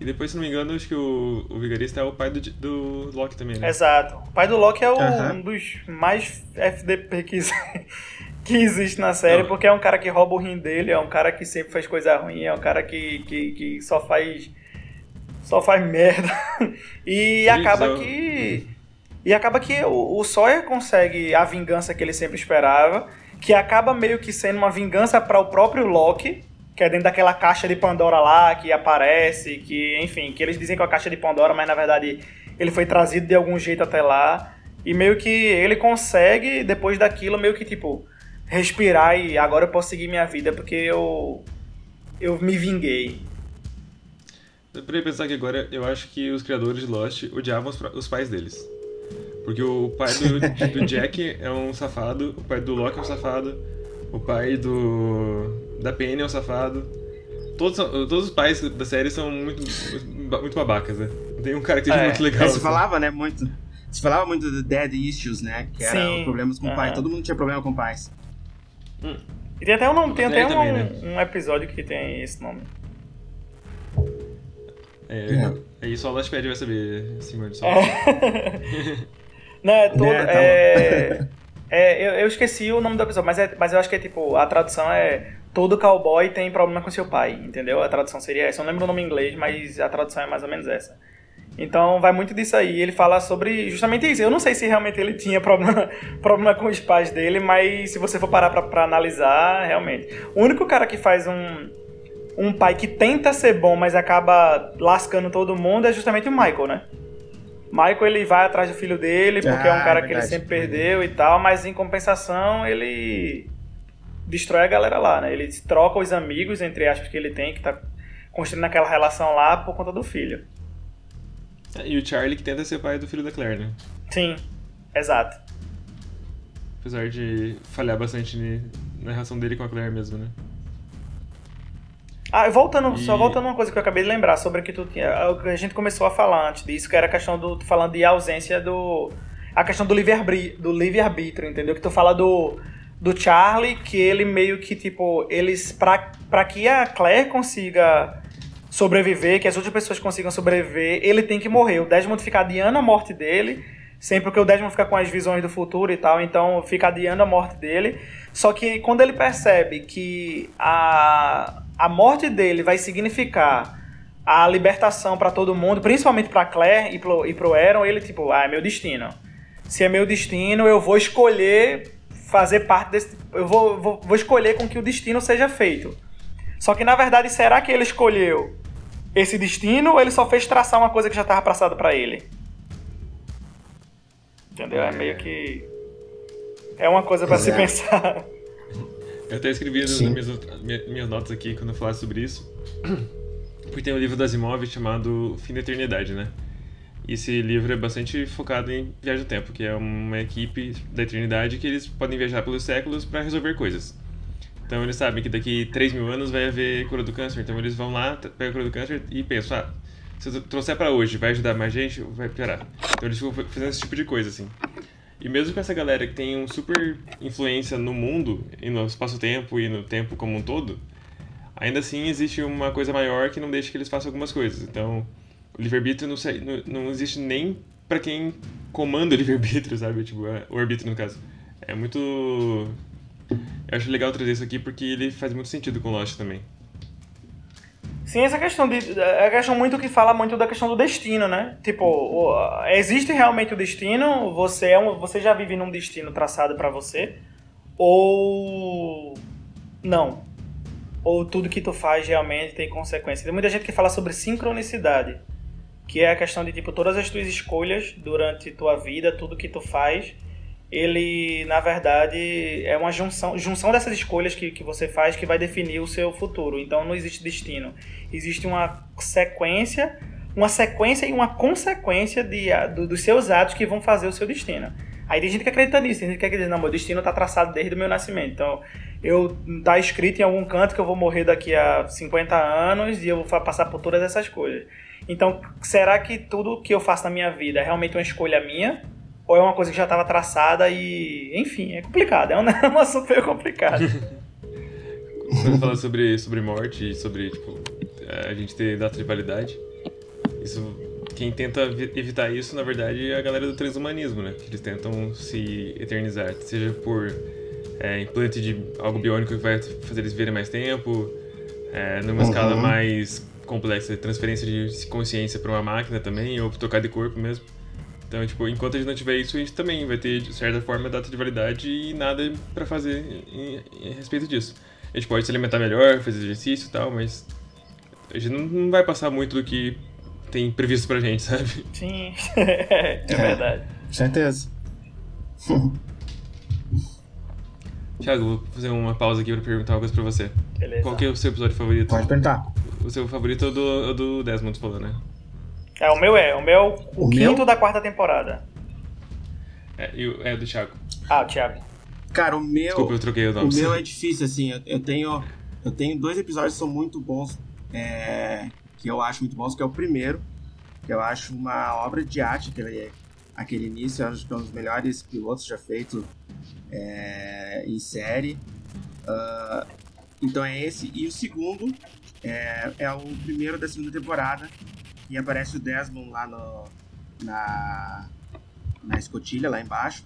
E depois, se não me engano, acho que o, o Vigarista é o pai do, do Loki também, né? Exato. O pai do Loki é o, um dos mais FDP que, que existe na série, não. porque é um cara que rouba o rim dele, é um cara que sempre faz coisa ruim, é um cara que, que, que só faz só faz merda. e acaba que. E acaba que o, o Sawyer consegue a vingança que ele sempre esperava, que acaba meio que sendo uma vingança para o próprio Loki, que é dentro daquela caixa de Pandora lá, que aparece, que, enfim, que eles dizem que é a caixa de Pandora, mas na verdade ele foi trazido de algum jeito até lá. E meio que ele consegue, depois daquilo, meio que tipo, respirar e agora eu posso seguir minha vida porque eu. Eu me vinguei. Eu parei pensar que agora eu acho que os criadores de Lost odiavam os, os pais deles. Porque o pai do, do, Jack é um safado, o pai do Loki é um safado, o pai do da Penny é um safado. Todos, todos os pais da série são muito, muito babacas, né? Tem um cara que seja é, muito legal. É, se assim. falava, né, muito. Se falava muito do dead issues, né? Que era problemas com o pai. Todo mundo tinha problema com pais. Hum. E tem até, um, tem até um, também, né? um episódio que tem esse nome. É, é. Aí só o Lastpad vai saber, senhor. Só. É. Não, é todo. É, tá é, é, eu, eu esqueci o nome do episódio, mas, é, mas eu acho que é tipo, a tradução é todo cowboy tem problema com seu pai, entendeu? A tradução seria essa. Eu não lembro o nome em inglês, mas a tradução é mais ou menos essa. Então vai muito disso aí. Ele fala sobre justamente isso. Eu não sei se realmente ele tinha problema, problema com os pais dele, mas se você for parar pra, pra analisar, realmente. O único cara que faz um, um pai que tenta ser bom, mas acaba lascando todo mundo, é justamente o Michael, né? Michael ele vai atrás do filho dele porque ah, é um cara que ele sempre perdeu e tal, mas em compensação ele destrói a galera lá, né? Ele troca os amigos, entre aspas, que ele tem, que tá construindo aquela relação lá por conta do filho. É, e o Charlie que tenta ser pai do filho da Claire, né? Sim, exato. Apesar de falhar bastante na relação dele com a Claire mesmo, né? Ah, voltando, e... só voltando uma coisa que eu acabei de lembrar sobre o que tu tinha. A gente começou a falar antes disso, que era a questão do. falando de ausência do. A questão do livre-arbítrio, do livre-arbítrio, entendeu? Que tu fala do. Do Charlie, que ele meio que, tipo, eles. Pra, pra que a Claire consiga sobreviver, que as outras pessoas consigam sobreviver, ele tem que morrer. O Desmond fica adiando a morte dele, sempre que o Desmond fica com as visões do futuro e tal, então fica adiando a morte dele. Só que quando ele percebe que a, a morte dele vai significar a libertação para todo mundo, principalmente para Claire e pro, e pro Aaron, ele tipo, ah, é meu destino. Se é meu destino, eu vou escolher fazer parte desse. Eu vou, vou, vou escolher com que o destino seja feito. Só que na verdade, será que ele escolheu esse destino ou ele só fez traçar uma coisa que já estava passada para ele? Entendeu? É meio que. É uma coisa para se pensar. Eu até escrevi nas minhas, minhas notas aqui quando eu falasse sobre isso. Porque tem um livro das imóveis chamado Fim da Eternidade, né? E esse livro é bastante focado em viagem do tempo, que é uma equipe da eternidade que eles podem viajar pelos séculos para resolver coisas. Então eles sabem que daqui 3 mil anos vai haver cura do câncer, então eles vão lá, pegam a cura do câncer e pensam, ah, se eu trouxer para hoje, vai ajudar mais gente vai piorar? Então eles ficam fazendo esse tipo de coisa, assim. E mesmo com essa galera que tem um super influência no mundo, e no espaço-tempo e no tempo como um todo, ainda assim existe uma coisa maior que não deixa que eles façam algumas coisas. Então, o livre-arbítrio não, não, existe nem para quem comanda o livre-arbítrio, sabe? Tipo, é, o arbítrio, no caso. É muito... Eu acho legal trazer isso aqui porque ele faz muito sentido com Lost também. Sim, essa questão de. É questão muito que fala muito da questão do destino, né? Tipo, existe realmente o destino? Você, é um, você já vive num destino traçado para você? Ou. Não. Ou tudo que tu faz realmente tem consequência? Tem muita gente que fala sobre sincronicidade. Que é a questão de, tipo, todas as tuas escolhas durante tua vida, tudo que tu faz ele na verdade é uma junção, junção dessas escolhas que, que você faz que vai definir o seu futuro. Então não existe destino, existe uma sequência, uma sequência e uma consequência de, do, dos seus atos que vão fazer o seu destino. Aí tem gente que acredita nisso, tem gente que acredita, não, meu destino está traçado desde o meu nascimento. Então, eu tá escrito em algum canto que eu vou morrer daqui a 50 anos e eu vou passar por todas essas coisas. Então, será que tudo que eu faço na minha vida é realmente uma escolha minha? Ou é uma coisa que já estava traçada e. Enfim, é complicado, é um, é um assunto meio complicado. Quando fala sobre, sobre morte e sobre tipo, a gente ter data de validade, isso, quem tenta evitar isso, na verdade, é a galera do transhumanismo, né? Eles tentam se eternizar, seja por é, implante de algo biônico que vai fazer eles viverem mais tempo, é, numa uhum. escala mais complexa, transferência de consciência para uma máquina também, ou trocar de corpo mesmo. Então, tipo, enquanto a gente não tiver isso, a gente também vai ter, de certa forma, data de validade e nada para fazer em, em, respeito disso. A gente pode se alimentar melhor, fazer exercício e tal, mas a gente não, não vai passar muito do que tem previsto pra gente, sabe? Sim, é, é verdade. Certeza. Thiago, vou fazer uma pausa aqui pra perguntar uma coisa pra você. Beleza. Qual que é o seu episódio favorito? Pode perguntar. O seu favorito é o do, é do Desmond, falou, né? É, o meu é. O meu é o, o, o quinto meu? da quarta temporada. É, e o, é do Thiago. Ah, o Thiago. Cara, o meu. Desculpa, eu troquei o nome. O meu é difícil, assim. Eu, eu tenho. Eu tenho dois episódios que são muito bons. É, que eu acho muito bons, que é o primeiro. Que eu acho uma obra de arte, aquele, aquele início, eu acho que é um dos melhores pilotos já feito é, em série. Uh, então é esse. E o segundo é, é o primeiro da segunda temporada, e aparece o Desmond lá no, na, na escotilha, lá embaixo.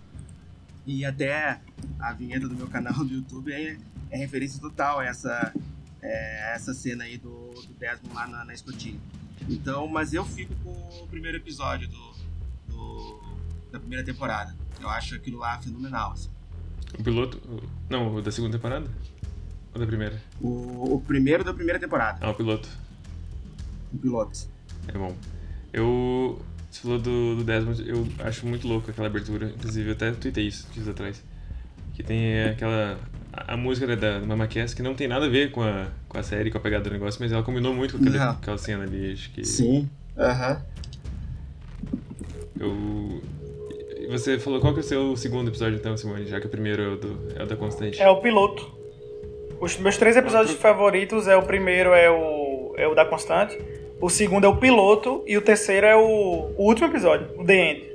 E até a vinheta do meu canal do YouTube é, é referência total a essa, é, essa cena aí do, do Desmond lá na, na, escotilha. Então, mas eu fico com o primeiro episódio do, do da primeira temporada. Eu acho aquilo lá fenomenal. Assim. O piloto? Não, o da segunda temporada? Ou da primeira? O, o primeiro da primeira temporada. Ah, o piloto. O piloto. É bom. Eu. Você falou do, do Desmond, eu acho muito louco aquela abertura. Inclusive, eu até tuitei isso dias atrás. Que tem aquela. A, a música né, da Mama Cass, que não tem nada a ver com a, com a série, com a pegada do negócio, mas ela combinou muito com aquela, aquela cena ali. Acho que. Sim, aham. Uh -huh. Eu. você falou qual que é o seu segundo episódio então, Simone, já que o primeiro é o, do, é o da Constante. É o piloto. Os meus três episódios favoritos é o primeiro é o, é o da Constante, o segundo é o piloto e o terceiro é o, o último episódio, o The End.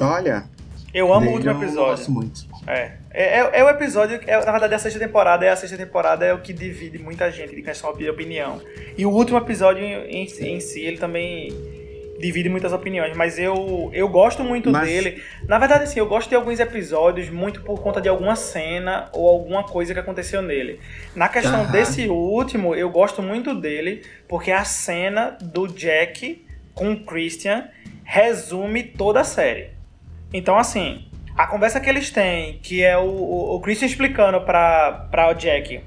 Olha. Eu amo o último episódio. Eu gosto muito. É. É, é, é o episódio, é, na verdade, a sexta temporada é a sexta temporada é o que divide muita gente de questão de opinião. E o último episódio em, em si, ele também divide muitas opiniões, mas eu, eu gosto muito mas... dele. Na verdade, assim, eu gosto de alguns episódios muito por conta de alguma cena ou alguma coisa que aconteceu nele. Na questão uhum. desse último, eu gosto muito dele porque a cena do Jack com o Christian resume toda a série. Então, assim, a conversa que eles têm, que é o, o, o Christian explicando para o Jack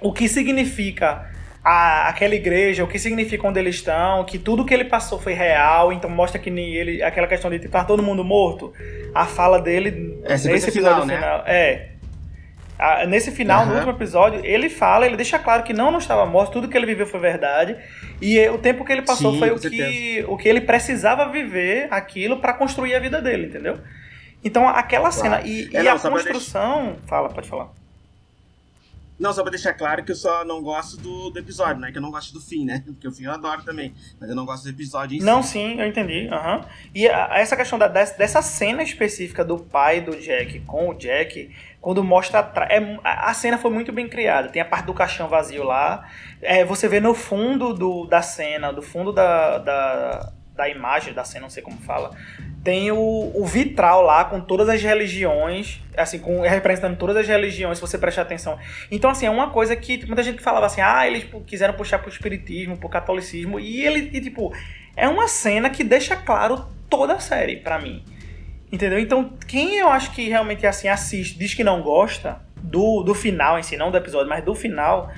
o que significa a, aquela igreja, o que significa onde eles estão, que tudo que ele passou foi real, então mostra que nem ele, aquela questão de estar todo mundo morto, a fala dele é, nesse episódio final, né? final é. A, nesse final, uhum. no último episódio, ele fala, ele deixa claro que não, não estava morto, tudo que ele viveu foi verdade. E o tempo que ele passou Sim, foi o que, o que ele precisava viver aquilo para construir a vida dele, entendeu? Então aquela claro. cena e, é, e não, a construção. Deixa... Fala, pode falar. Não, só pra deixar claro que eu só não gosto do, do episódio, né? Que eu não gosto do fim, né? Porque o fim eu adoro também. Mas eu não gosto do episódio em Não, si. sim, eu entendi. Uhum. E a, essa questão da, dessa cena específica do pai do Jack com o Jack, quando mostra. É, a cena foi muito bem criada. Tem a parte do caixão vazio lá. É, você vê no fundo do, da cena, do fundo da, da, da imagem da cena, não sei como fala tem o, o, vitral lá com todas as religiões, assim, com representando todas as religiões, se você prestar atenção. Então, assim, é uma coisa que muita gente falava assim, ah, eles tipo, quiseram puxar pro espiritismo, pro catolicismo, e ele, e, tipo, é uma cena que deixa claro toda a série para mim. Entendeu? Então, quem eu acho que realmente, assim, assiste, diz que não gosta do, do final em si, não do episódio, mas do final,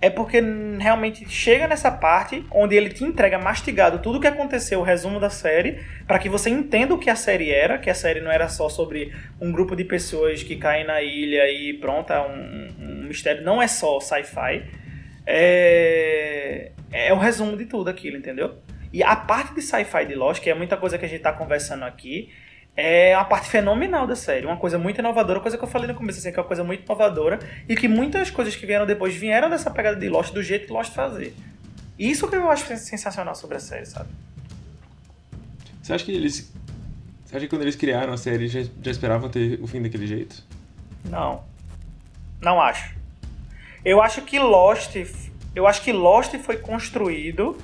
é porque realmente chega nessa parte onde ele te entrega mastigado tudo o que aconteceu, o resumo da série, para que você entenda o que a série era, que a série não era só sobre um grupo de pessoas que caem na ilha e pronto, é um, um mistério, não é só sci-fi. É... é o resumo de tudo aquilo, entendeu? E a parte de sci-fi de Lost, que é muita coisa que a gente tá conversando aqui, é uma parte fenomenal da série. Uma coisa muito inovadora, coisa que eu falei no começo, assim, que é uma coisa muito inovadora e que muitas coisas que vieram depois vieram dessa pegada de Lost, do jeito que Lost fazia. Isso que eu acho sensacional sobre a série, sabe? Você acha que eles. Você acha que quando eles criaram a série já, já esperavam ter o fim daquele jeito? Não. Não acho. Eu acho que Lost. Eu acho que Lost foi construído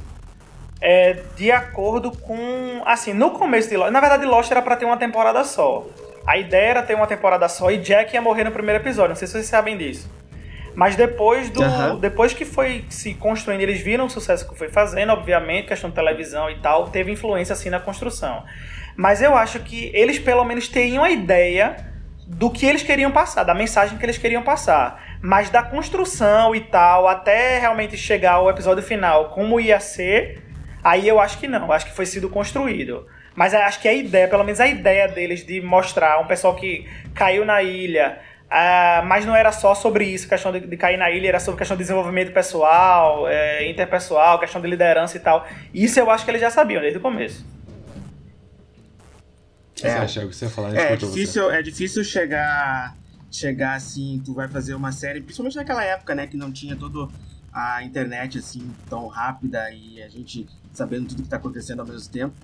é, de acordo com. Assim, no começo de Lost. Na verdade, Lost era para ter uma temporada só. A ideia era ter uma temporada só e Jack ia morrer no primeiro episódio. Não sei se vocês sabem disso. Mas depois do. Uhum. Depois que foi se construindo, eles viram o sucesso que foi fazendo, obviamente, questão de televisão e tal, teve influência assim na construção. Mas eu acho que eles pelo menos teriam a ideia do que eles queriam passar, da mensagem que eles queriam passar. Mas da construção e tal, até realmente chegar ao episódio final, como ia ser, Aí eu acho que não, acho que foi sido construído. Mas acho que a ideia, pelo menos a ideia deles de mostrar um pessoal que caiu na ilha, uh, mas não era só sobre isso, questão de, de, cair na ilha, era sobre questão de desenvolvimento pessoal, é, interpessoal, questão de liderança e tal. Isso eu acho que eles já sabiam desde o começo. É, você acha que você falar é, é difícil, é difícil chegar chegar assim, tu vai fazer uma série, principalmente naquela época, né, que não tinha todo a internet assim tão rápida e a gente sabendo tudo que está acontecendo ao mesmo tempo.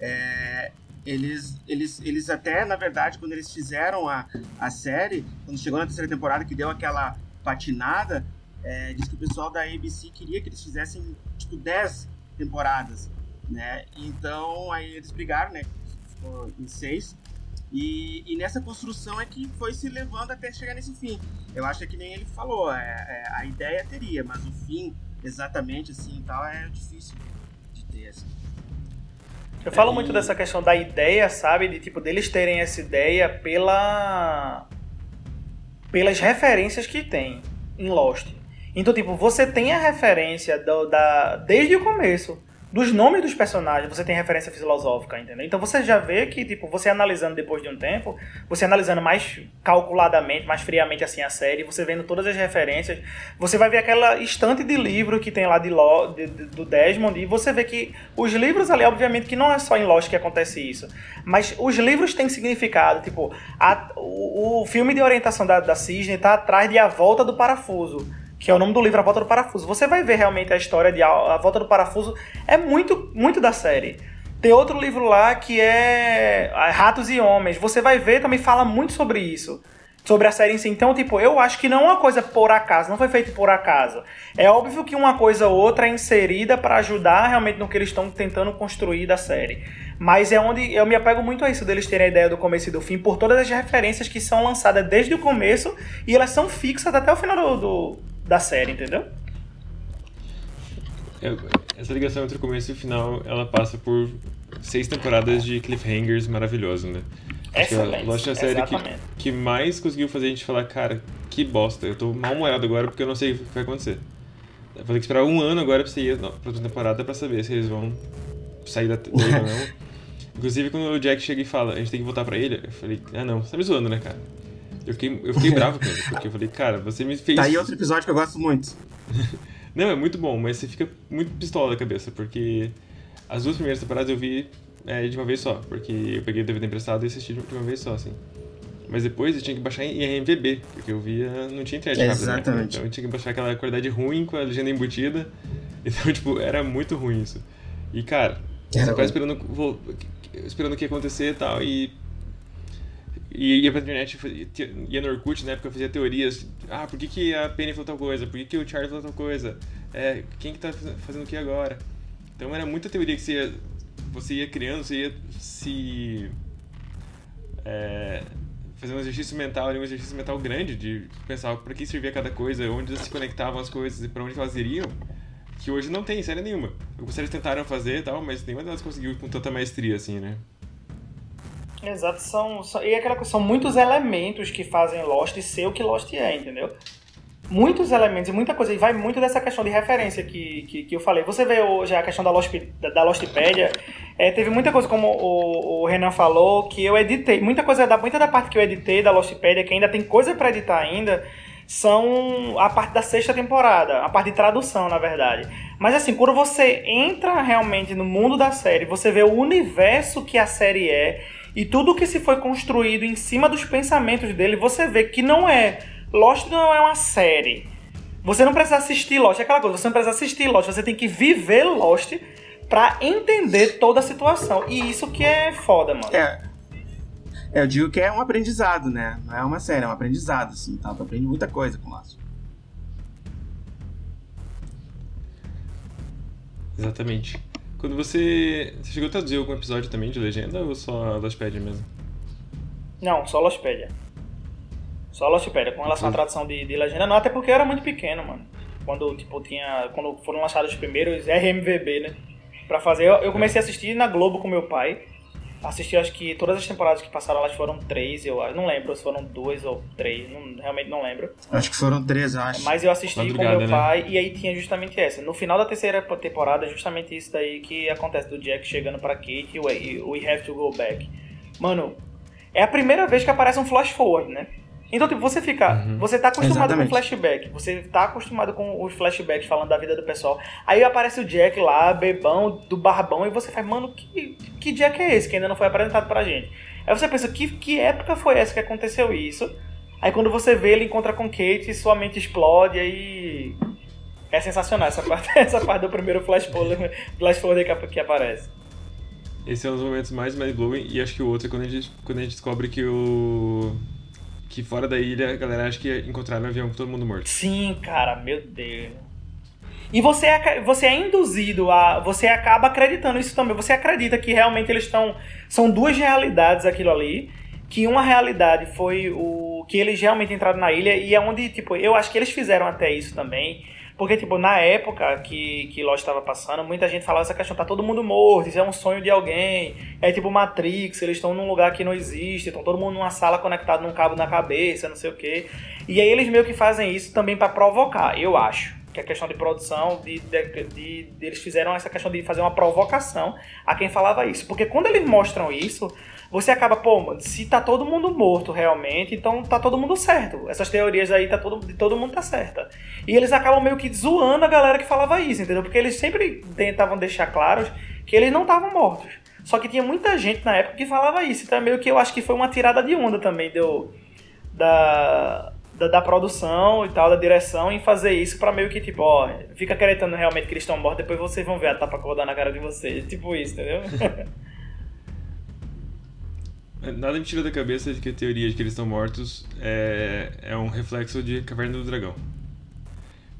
É, eles, eles, eles até, na verdade, quando eles fizeram a, a série, quando chegou na terceira temporada, que deu aquela patinada, é, diz que o pessoal da ABC queria que eles fizessem, tipo, 10 temporadas, né? Então, aí eles brigaram, né? Ficou em seis. E, e, nessa construção é que foi se levando até chegar nesse fim. Eu acho que nem ele falou, é, é, a ideia teria, mas o fim exatamente assim e tal é difícil Eu falo muito dessa questão da ideia, sabe? De tipo, deles terem essa ideia pela. pelas referências que tem em Lost. Então, tipo, você tem a referência do, da, desde o começo dos nomes dos personagens você tem referência filosófica, entendeu? Então você já vê que, tipo, você analisando depois de um tempo, você analisando mais calculadamente, mais friamente assim a série, você vendo todas as referências, você vai ver aquela estante de livro que tem lá de, Lo, de, de, do Desmond, e você vê que os livros ali, obviamente que não é só em Lost que acontece isso, mas os livros têm significado, tipo, a, o, o filme de orientação da, da Cisne tá atrás de A Volta do Parafuso que é o nome do livro A Volta do Parafuso. Você vai ver realmente a história de A Volta do Parafuso, é muito, muito da série. Tem outro livro lá que é Ratos e Homens. Você vai ver, também fala muito sobre isso. Sobre a série em si. Então, tipo, eu acho que não é uma coisa por acaso, não foi feito por acaso. É óbvio que uma coisa ou outra é inserida para ajudar realmente no que eles estão tentando construir da série. Mas é onde eu me apego muito a isso, deles terem a ideia do começo e do fim, por todas as referências que são lançadas desde o começo e elas são fixas até o final do, do da série, entendeu? É, essa ligação entre o começo e o final, ela passa por seis temporadas de cliffhangers maravilhosos, né? Excelente. Lost é a série que, que mais conseguiu fazer a gente falar, cara, que bosta, eu tô mal-humorado agora porque eu não sei o que vai acontecer. Eu vou ter que esperar um ano agora pra você ir pra outra temporada pra saber se eles vão sair da ou não. Inclusive, quando o Jack chega e fala, a gente tem que voltar pra ilha, eu falei, ah não, você tá me zoando, né, cara? Eu fiquei, eu fiquei bravo com ele, porque eu falei, cara, você me fez. Tá aí outro episódio que eu gosto muito. Não, é muito bom, mas você fica muito pistola da cabeça, porque as duas primeiras temporadas eu vi é, de uma vez só, porque eu peguei o DVD emprestado e assisti de uma vez só, assim. Mas depois eu tinha que baixar em RMVB, porque eu via. não tinha internet rápida. Né? Exatamente. Então eu tinha que baixar aquela qualidade ruim com a legenda embutida. Então, tipo, era muito ruim isso. E, cara, você ficava esperando, esperando o que ia acontecer e tal, e e ia pra internet, ia no Orkut, na época, fazia teorias. Ah, por que, que a Penny falou tal coisa? Por que, que o Charlie falou tal coisa? É, quem que tá fazendo o que agora? Então era muita teoria que você ia, você ia criando, você ia se... É, fazendo um exercício mental, um exercício mental grande de pensar para que servia cada coisa, onde se conectavam as coisas e para onde elas iriam, que hoje não tem série nenhuma. Algumas séries tentaram fazer e tal, mas nenhuma delas conseguiu com tanta maestria assim, né? Exato, são, são, e aquela são muitos elementos que fazem Lost ser o que Lost é, entendeu? Muitos elementos e muita coisa, e vai muito dessa questão de referência que, que, que eu falei. Você vê hoje a questão da, Lost, da, da Lostpedia, é, teve muita coisa, como o, o Renan falou, que eu editei, muita coisa, da, muita da parte que eu editei da Lostpedia, que ainda tem coisa para editar ainda, são a parte da sexta temporada, a parte de tradução, na verdade. Mas assim, quando você entra realmente no mundo da série, você vê o universo que a série é, e tudo que se foi construído em cima dos pensamentos dele, você vê que não é. Lost não é uma série. Você não precisa assistir Lost, é aquela coisa, você não precisa assistir Lost, você tem que viver Lost pra entender toda a situação. E isso que é foda, mano. É. é eu digo que é um aprendizado, né? Não é uma série, é um aprendizado, assim, tá? Tu aprende muita coisa com Lost. Exatamente. Quando você. Você chegou a traduzir algum episódio também de legenda ou só Lostpedia mesmo? Não, só Lostpedia. Só Lostpedia. Com relação à tradução de, de legenda, não, até porque eu era muito pequeno, mano. Quando, tipo, tinha. Quando foram lançados os primeiros RMVB, né? Pra fazer. Eu, eu comecei a assistir na Globo com meu pai assisti acho que todas as temporadas que passaram lá foram três, eu não lembro se foram duas ou três, não, realmente não lembro. Acho que foram três, acho. Mas eu assisti com meu né? pai e aí tinha justamente essa. No final da terceira temporada, justamente isso daí que acontece do Jack chegando pra Kate e we, we have to go back. Mano, é a primeira vez que aparece um flash forward, né? Então, tipo, você fica. Uhum. Você tá acostumado Exatamente. com flashback. Você tá acostumado com os flashbacks falando da vida do pessoal. Aí aparece o Jack lá, bebão, do barbão, e você faz, mano, que, que Jack é esse que ainda não foi apresentado pra gente? Aí você pensa, que, que época foi essa que aconteceu isso? Aí quando você vê, ele encontra com Kate, sua mente explode, aí. É sensacional essa parte, essa parte do primeiro flash forward, flash forward que, que aparece. Esse é um dos momentos mais mind-blowing, e acho que o outro é quando a gente, quando a gente descobre que o que fora da ilha a galera acha que encontraram um avião com todo mundo morto. Sim, cara, meu Deus. E você é, você é induzido a. Você acaba acreditando isso também. Você acredita que realmente eles estão. São duas realidades aquilo ali. Que uma realidade foi o. Que eles realmente entraram na ilha e é onde, tipo, eu acho que eles fizeram até isso também. Porque, tipo, na época que, que Lost estava passando, muita gente falava essa questão, tá todo mundo morto, isso é um sonho de alguém. É tipo Matrix, eles estão num lugar que não existe, estão todo mundo numa sala conectado num cabo na cabeça, não sei o quê. E aí eles meio que fazem isso também para provocar, eu acho. que é a questão de produção, de, de, de, eles fizeram essa questão de fazer uma provocação a quem falava isso. Porque quando eles mostram isso, você acaba, pô, se tá todo mundo morto realmente, então tá todo mundo certo. Essas teorias aí, tá todo, todo mundo tá certa. E eles acabam meio que zoando a galera que falava isso, entendeu? Porque eles sempre tentavam deixar claros que eles não estavam mortos. Só que tinha muita gente na época que falava isso. Então é meio que eu acho que foi uma tirada de onda também deu, da, da, da, produção e tal, da direção, em fazer isso pra meio que, tipo, ó, fica acreditando realmente que eles estão mortos, depois vocês vão ver a tapa que eu vou dar na cara de vocês. Tipo isso, entendeu? Nada me tira da cabeça de que a teoria de que eles estão mortos é, é um reflexo de Caverna do Dragão.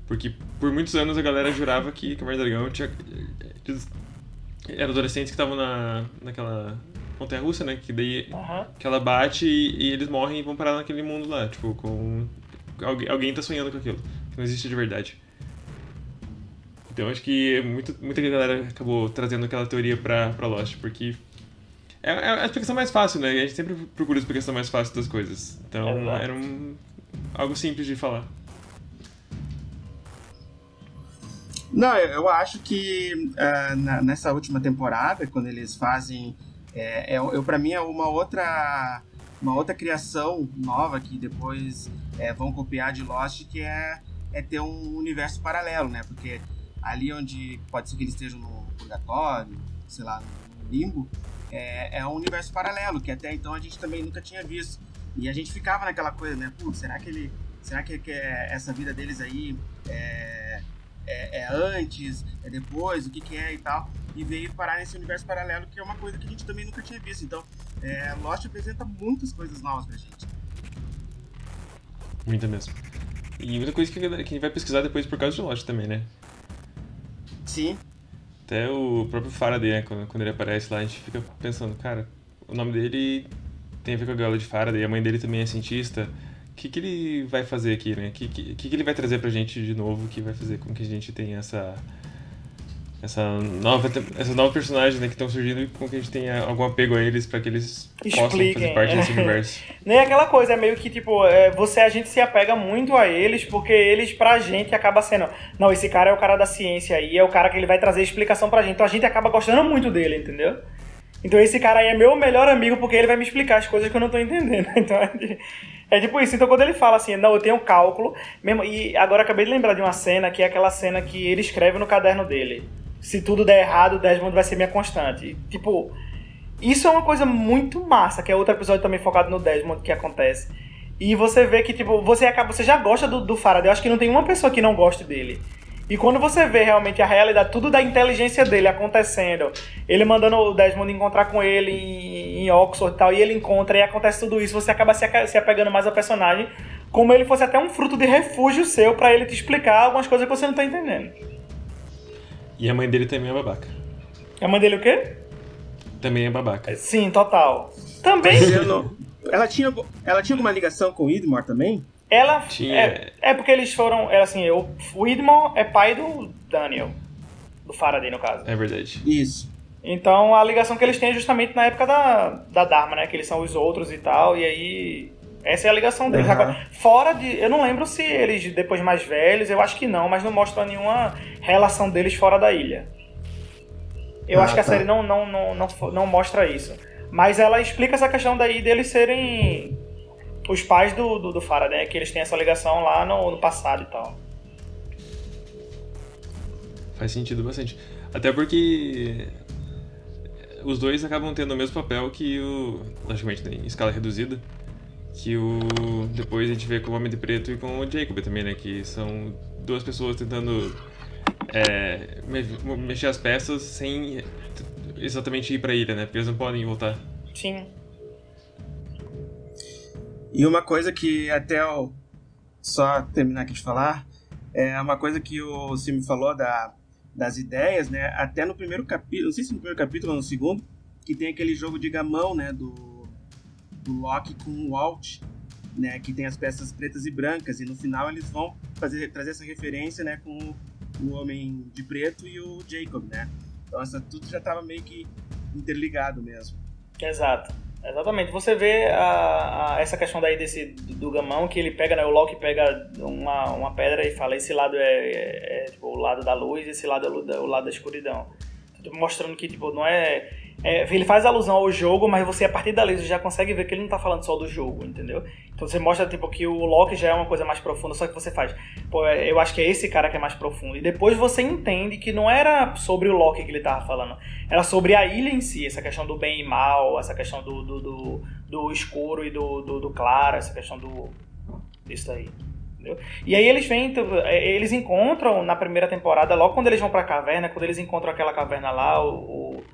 Porque por muitos anos a galera jurava que Caverna do Dragão tinha. Eram adolescentes que estavam na, naquela montanha russa, né? Que daí uhum. que ela bate e, e, eles morrem e vão parar naquele mundo lá. Tipo, com. Alguém, alguém tá sonhando com aquilo. Que não existe de verdade. Então acho que muito, muita galera acabou trazendo aquela teoria pra, pra Lost, porque é, é a explicação mais fácil, né? A gente sempre procura a explicação mais fácil das coisas. Então Exato. era um, algo simples de falar. Não, eu acho que uh, na, nessa última temporada, quando eles fazem. É, é, eu, para mim é uma outra uma outra criação nova que depois é, vão copiar de Lost, que é, é ter um universo paralelo, né? Porque ali onde pode ser que eles estejam no purgatório, sei lá, no limbo, é, é um universo paralelo, que até então a gente também nunca tinha visto. E a gente ficava naquela coisa, né? Pô, será que ele. Será que, que é essa vida deles aí é, é, é, antes, é depois, o que, que é e tal? E veio parar nesse universo paralelo, que é uma coisa que a gente também nunca tinha visto. Então, é, Lost apresenta muitas coisas novas pra gente. Muita mesmo. E muita coisa que a gente vai pesquisar depois por causa de Lost também, né? Sim. Até o próprio Faraday, né? Quando, quando ele aparece lá, a gente fica pensando, cara, o nome dele tem a ver com a gaiola de Faraday, a mãe dele também é cientista. O que, que ele vai fazer aqui, né? O que, que, que ele vai trazer pra gente de novo que vai fazer com que a gente tenha essa essa nova, essa nova personagem né, que estão surgindo e com que a gente tenha algum apego a eles para que eles Expliquem. possam fazer parte desse universo. Nem aquela coisa, é meio que tipo, é, você a gente se apega muito a eles porque eles pra gente acaba sendo, não, esse cara é o cara da ciência aí, é o cara que ele vai trazer explicação pra gente. Então a gente acaba gostando muito dele, entendeu? Então esse cara aí é meu melhor amigo porque ele vai me explicar as coisas que eu não tô entendendo. Então é, é tipo isso. Então quando ele fala assim, não, eu tenho cálculo, mesmo e agora acabei de lembrar de uma cena que é aquela cena que ele escreve no caderno dele se tudo der errado, o Desmond vai ser minha constante. tipo, isso é uma coisa muito massa, que é outro episódio também focado no Desmond que acontece. E você vê que, tipo, você acaba. Você já gosta do, do Faraday. Eu acho que não tem uma pessoa que não goste dele. E quando você vê realmente a realidade, tudo da inteligência dele acontecendo, ele mandando o Desmond encontrar com ele em, em Oxford e tal, e ele encontra e acontece tudo isso, você acaba se, se apegando mais ao personagem, como ele fosse até um fruto de refúgio seu para ele te explicar algumas coisas que você não tá entendendo. E a mãe dele também é babaca. A mãe dele o quê? Também é babaca. Sim, total. Também. ela, tinha, ela tinha alguma ligação com o Idmore também? Ela. Tinha. É, é porque eles foram. Era assim, eu, o Idmore é pai do Daniel. Do Faraday, no caso. É verdade. Isso. Então a ligação que eles têm é justamente na época da, da Dharma, né? Que eles são os outros e tal. E aí essa é a ligação deles. Uhum. Agora, fora de. Eu não lembro se eles, depois mais velhos, eu acho que não, mas não mostra nenhuma relação deles fora da ilha. Eu ah, acho que a tá. série não, não, não, não, não mostra isso. Mas ela explica essa questão daí deles serem os pais do, do, do Faraday, né? Que eles têm essa ligação lá no, no passado e tal. Faz sentido bastante. Até porque os dois acabam tendo o mesmo papel que o. Logicamente, né, em escala reduzida que o depois a gente vê com o Homem de Preto e com o Jacob também, né? Que são duas pessoas tentando é, mexer as peças sem exatamente ir pra ilha, né? Porque eles não podem voltar. Sim. E uma coisa que até eu só terminar aqui de falar é uma coisa que o Sim falou da, das ideias, né? Até no primeiro capítulo, não sei se no primeiro capítulo ou no segundo, que tem aquele jogo de gamão, né? Do do Loki com o Walt, né, que tem as peças pretas e brancas, e no final eles vão fazer, trazer essa referência né, com o Homem de Preto e o Jacob, né? Então essa, tudo já estava meio que interligado mesmo. Exato. Exatamente. Você vê a, a, essa questão daí desse, do, do, gamão, que ele pega, né, o Loki pega uma, uma pedra e fala, esse lado é, é, é tipo, o lado da luz, esse lado é o, o lado da escuridão. Tipo, mostrando que, tipo, não é é, ele faz alusão ao jogo, mas você, a partir dali, já consegue ver que ele não tá falando só do jogo, entendeu? Então você mostra, tipo, que o Loki já é uma coisa mais profunda, só que você faz, pô, é, eu acho que é esse cara que é mais profundo. E depois você entende que não era sobre o Loki que ele tava falando, era sobre a ilha em si, essa questão do bem e mal, essa questão do, do, do, do escuro e do, do, do claro, essa questão do. disso aí. Entendeu? E aí eles vêm, é, eles encontram na primeira temporada, logo quando eles vão pra caverna, quando eles encontram aquela caverna lá, o, o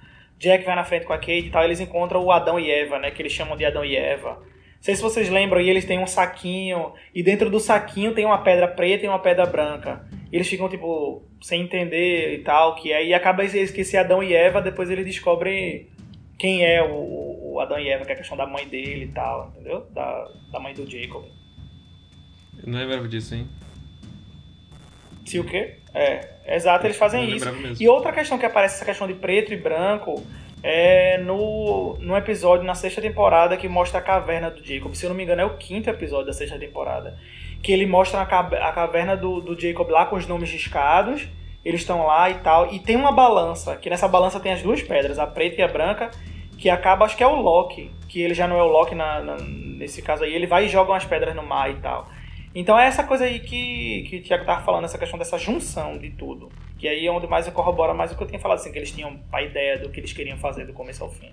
Jack vai na frente com a Kate e tal, eles encontram o Adão e Eva, né? Que eles chamam de Adão e Eva. Não sei se vocês lembram, e eles têm um saquinho, e dentro do saquinho tem uma pedra preta e uma pedra branca. E eles ficam, tipo, sem entender e tal, que aí acaba esquecer Adão e Eva, depois eles descobrem quem é o, o Adão e Eva, que é a questão da mãe dele e tal, entendeu? Da, da mãe do Jacob. Eu não lembrava disso, hein? Se o quê? É, exato, eles fazem isso. E outra questão que aparece, essa questão de preto e branco, é no, no episódio na sexta temporada que mostra a caverna do Jacob. Se eu não me engano, é o quinto episódio da sexta temporada. Que ele mostra a, a caverna do, do Jacob lá com os nomes riscados. Eles estão lá e tal. E tem uma balança, que nessa balança tem as duas pedras, a preta e a branca, que acaba, acho que é o Loki. Que ele já não é o Loki na, na, nesse caso aí. Ele vai e joga umas pedras no mar e tal. Então é essa coisa aí que, que o Tiago estava falando, essa questão dessa junção de tudo. Que aí é onde mais corrobora mais o que eu tinha falado, assim, que eles tinham a ideia do que eles queriam fazer do começo ao fim.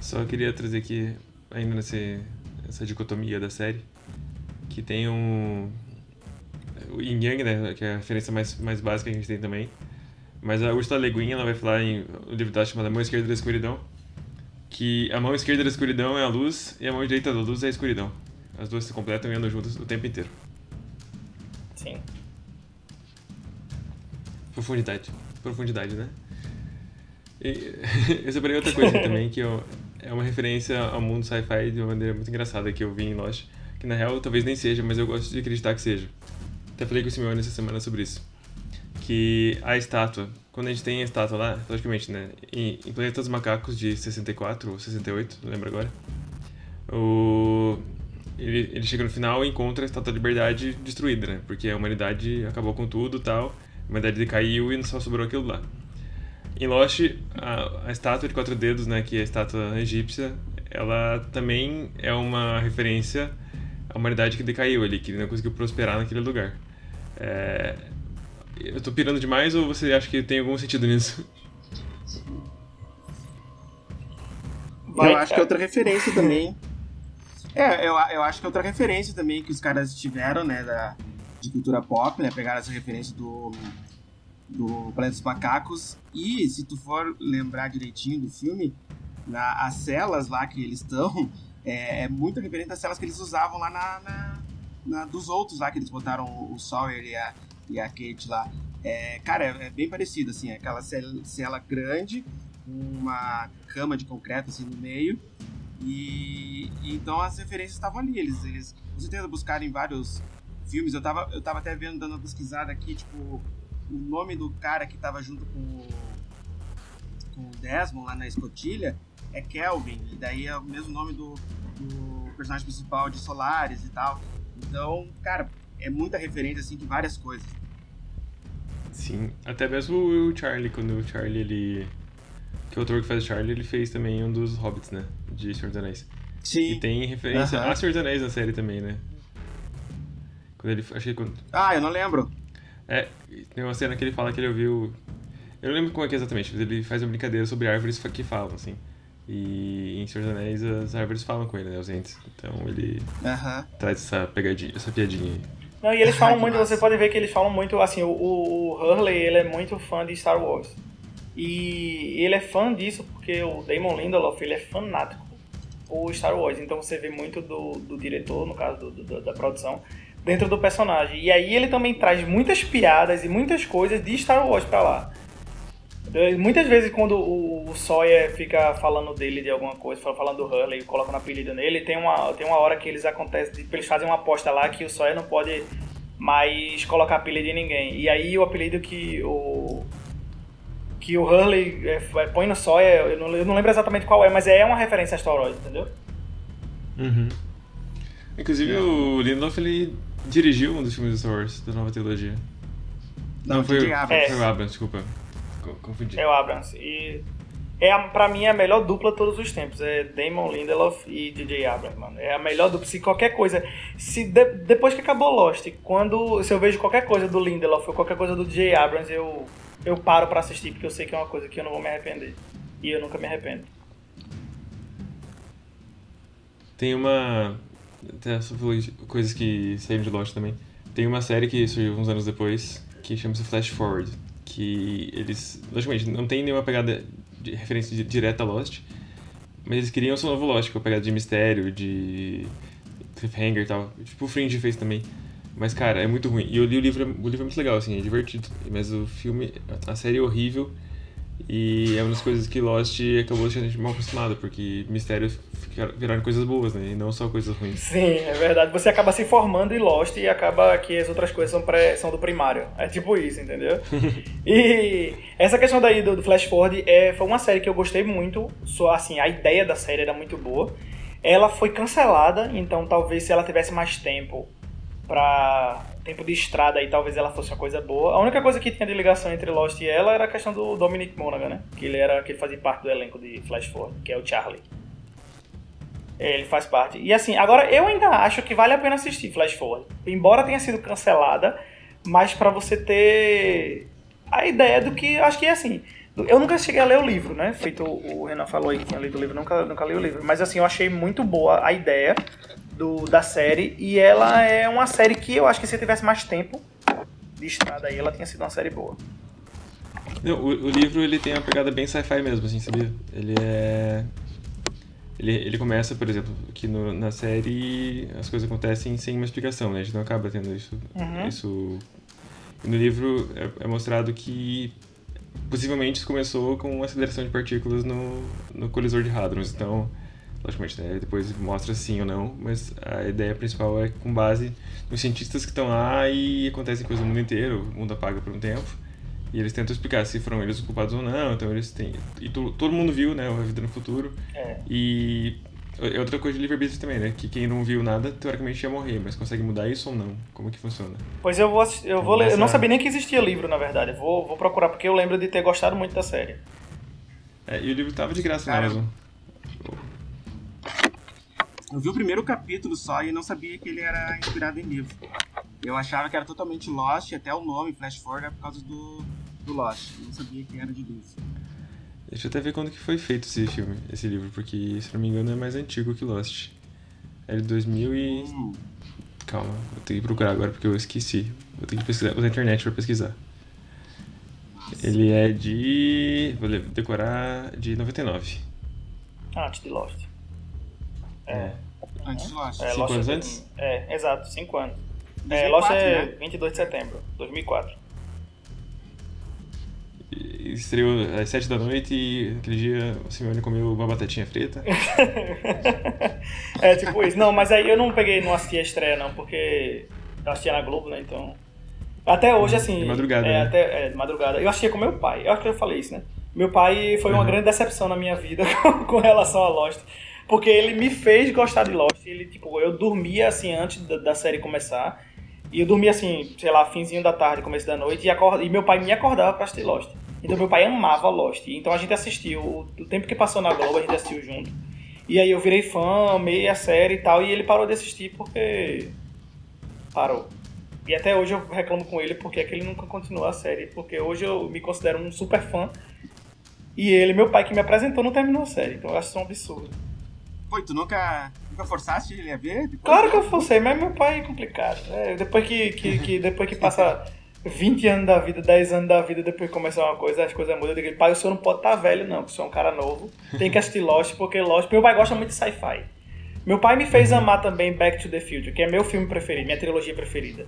Só queria trazer aqui, ainda nessa essa dicotomia da série, que tem um. O Yin Yang, né? Que é a referência mais, mais básica que a gente tem também. Mas a Ursula Le ela vai falar em o livro dela chamado Mão Esquerda da Escuridão, que a mão esquerda da escuridão é a luz e a mão direita da luz é a escuridão. As duas se completam e andam juntas o tempo inteiro. Sim. Profundidade. Profundidade, né? E eu separei outra coisa também, que eu, é uma referência ao mundo sci-fi de uma maneira muito engraçada que eu vi em Lost, que na real talvez nem seja, mas eu gosto de acreditar que seja. Até falei com o Simeone essa semana sobre isso. Que a estátua quando a gente tem a estátua lá, logicamente, né? Em, em Planeta dos Macacos de 64 ou 68, não lembro agora. O, ele, ele chega no final e encontra a Estátua da Liberdade destruída, né? Porque a humanidade acabou com tudo tal. A humanidade decaiu e só sobrou aquilo lá. Em Lost, a, a estátua de quatro dedos, né? Que é a estátua egípcia, ela também é uma referência à humanidade que decaiu ali, que não conseguiu prosperar naquele lugar. É, eu tô pirando demais ou você acha que tem algum sentido nisso? Vai, eu acho que é outra referência também. É, eu, eu acho que é outra referência também que os caras tiveram, né, da, de cultura pop, né, pegaram essa referência do, do Planeta dos Macacos. E, se tu for lembrar direitinho do filme, na, as celas lá que eles estão, é, é muito referente às celas que eles usavam lá na, na, na, dos outros lá, que eles botaram o Sawyer e a, e a Kate lá. É, cara, é, bem parecido, assim, é aquela cela grande, uma cama de concreto assim no meio. E, e então as referências estavam ali. Eles, eles com certeza buscaram em vários filmes. Eu tava, eu tava até vendo, dando uma pesquisada aqui, tipo, o nome do cara que tava junto com o, com o Desmond lá na escotilha é Kelvin. E daí é o mesmo nome do, do personagem principal de Solaris e tal. Então, cara, é muita referência assim de várias coisas. Sim, até mesmo o Charlie, quando o Charlie ele. Que o autor que faz o Charlie, ele fez também um dos Hobbits, né? De Senhor dos Anéis. Sim. E tem referência uh -huh. a Senhor dos Anéis na série também, né? Quando ele. Achei quando. Ah, eu não lembro. É, tem uma cena que ele fala que ele ouviu. Eu não lembro como é que é exatamente, mas ele faz uma brincadeira sobre árvores que falam, assim. E em Senhor dos Anéis as árvores falam com ele, né? Os entes. Então ele uh -huh. traz essa pegadinha, essa piadinha aí. Não, e eles falam muito, você pode ver que eles falam muito, assim, o, o Hurley, ele é muito fã de Star Wars. E ele é fã disso porque o Damon Lindelof, ele é fanático por Star Wars. Então você vê muito do, do diretor, no caso do, do, da produção, dentro do personagem. E aí ele também traz muitas piadas e muitas coisas de Star Wars pra lá. Muitas vezes quando o Sawyer fica falando dele de alguma coisa, falando do Hurley, colocando apelido nele, tem uma, tem uma hora que eles acontecem, eles fazem uma aposta lá que o Sawyer não pode mais colocar apelido em ninguém. E aí o apelido que o que o Hurley é, é, põe no Sawyer, eu não, eu não lembro exatamente qual é, mas é uma referência a Asteroid, entendeu? Uhum. Inclusive o Lindelof ele dirigiu um dos filmes do Star Wars, da nova trilogia. Não, Não, foi. Abrams. foi o Abrams, desculpa. Co- Confundi. É o Abrams. E é a, pra mim é a melhor dupla de todos os tempos. É Damon Lindelof e DJ Abrams, mano. É a melhor dupla. Se qualquer coisa. Se de- depois que acabou Lost, quando. Se eu vejo qualquer coisa do Lindelof ou qualquer coisa do DJ Abrams, eu, eu paro pra assistir, porque eu sei que é uma coisa que eu não vou me arrepender. E eu nunca me arrependo. Tem uma. Até só falou de coisas que saíram de Lost também. Tem uma série que surgiu uns anos depois que chama-se Flash Forward. Que eles, logicamente, não tem nenhuma pegada de referência di- direta a Lost, mas eles queriam ser um novo Lost, com a pegada de mistério, de cliffhanger e tal. Tipo o Fringe fez também. Mas, cara, é muito ruim. E eu li o livro, o livro é muito legal, assim, é divertido. Mas o filme, a série é horrível. E é uma das coisas que Lost acabou deixando a gente mal acostumado, porque mistérios viraram coisas boas, né? E não só coisas ruins. Sim, é verdade. Você acaba se formando em Lost e acaba que as outras coisas são, pré, são do primário. É tipo isso, entendeu? e essa questão daí do, do Flash Forward é, foi uma série que eu gostei muito. Só assim, a ideia da série era muito boa. Ela foi cancelada, então talvez se ela tivesse mais tempo pra tempo de estrada aí, talvez ela fosse uma coisa boa. A única coisa que tinha de ligação entre Lost e ela era a questão do Dominic Monaghan, né? Que ele era que ele fazia parte do elenco de Flash Forward, que é o Charlie. É, Ele faz parte. E assim, agora eu ainda acho que vale a pena assistir Flash Forward. Embora tenha sido cancelada, mas pra você ter a ideia do que. Acho que é assim. Eu nunca cheguei a ler o livro, né? Feito o Renan falou aí que tinha lido o livro, nunca, nunca li o livro. Mas assim, eu achei muito boa a ideia do, da série. E ela é uma série que eu acho que se tivesse mais tempo de estrada aí, ela tinha sido uma série boa. Não, o, o livro ele tem uma pegada bem sci-fi mesmo, assim, sabia? Ele é. Ele, ele começa, por exemplo, que no- na série as coisas acontecem sem uma explicação, né? A gente não acaba tendo isso. Uhum. isso... No livro é, é mostrado que possivelmente isso começou com uma aceleração de partículas no, no colisor de hadrons. Então, logicamente, né? depois mostra sim ou não, mas a ideia principal é com base nos cientistas que estão lá e acontecem coisas no mundo inteiro, o mundo apaga por um tempo. E eles tentam explicar se foram eles os culpados ou não, então eles têm. E to- todo mundo viu, né? A vida no futuro. É. E é outra coisa de livre-arbítrio também, né? Que quem não viu nada, teoricamente ia morrer, mas consegue mudar isso ou não? Como que funciona? Pois eu vou assistir, eu vou ler. Eu não sabia nem que existia livro, na verdade. Eu Vou, vou procurar, porque eu lembro de ter gostado muito da série. É, e o livro tava de graça na Cara, Amazon. Eu vi o primeiro capítulo só e não sabia que ele era inspirado em livro. Eu achava que era totalmente Lost, até o nome Flash Forward é por causa do, do Lost. Eu não sabia que era de livro. Deixa eu até ver quando que foi feito esse filme, esse livro, porque se não me engano é mais antigo que Lost. É de 2000 e... Hum, Calma, vou ter que procurar agora porque eu esqueci. Vou ter que pesquisar, usar a internet pra pesquisar. Ele é de... vou decorar, de 99. Antes de Lost. É. antes do Lost. É, Cinco Lost anos é, antes? É, exato, 5 anos. é, 2004, Lost é né? 22 de setembro, 2004. E Estreou às 7 da noite e aquele dia o Simeone comeu uma batatinha frita. é tipo isso. Não, mas aí eu não peguei, não assisti a estreia não, porque eu assistia na Globo, né? Então. Até hoje, assim. De madrugada, É, né? até, é, de madrugada. Eu assistia com meu pai. Eu acho que eu falei isso, né? Meu pai foi uma Uhum. grande decepção na minha vida com relação a Lost. Porque ele me fez gostar de Lost. Ele, tipo, eu dormia assim antes da, da série começar. E eu dormia assim, sei lá, finzinho da tarde, começo da noite, e, e meu pai me acordava pra assistir Lost. Então meu pai amava Lost. Então a gente assistiu, o tempo que passou na Globo, a gente assistiu junto. E aí eu virei fã, amei a série e tal, e ele parou de assistir porque. Parou. E até hoje eu reclamo com ele porque é que ele nunca continuou a série. Porque hoje eu me considero um super fã. E ele, meu pai que me apresentou, não terminou a série. Então eu acho isso um absurdo. Pô, tu nunca, nunca forçaste ele a ver? Depois? Claro que eu forcei, mas meu pai é complicado. É, depois que, que, que- depois que passa 20 anos da vida, 10 anos da vida, depois que começa uma coisa, as coisas mudam. Eu digo, pai, o senhor não pode estar velho, não, porque o senhor é um cara novo. Tem que assistir Lost, porque Lost. Meu pai gosta muito de sci-fi. Meu pai me fez amar também Back to the Future, que é meu filme preferido, minha trilogia preferida.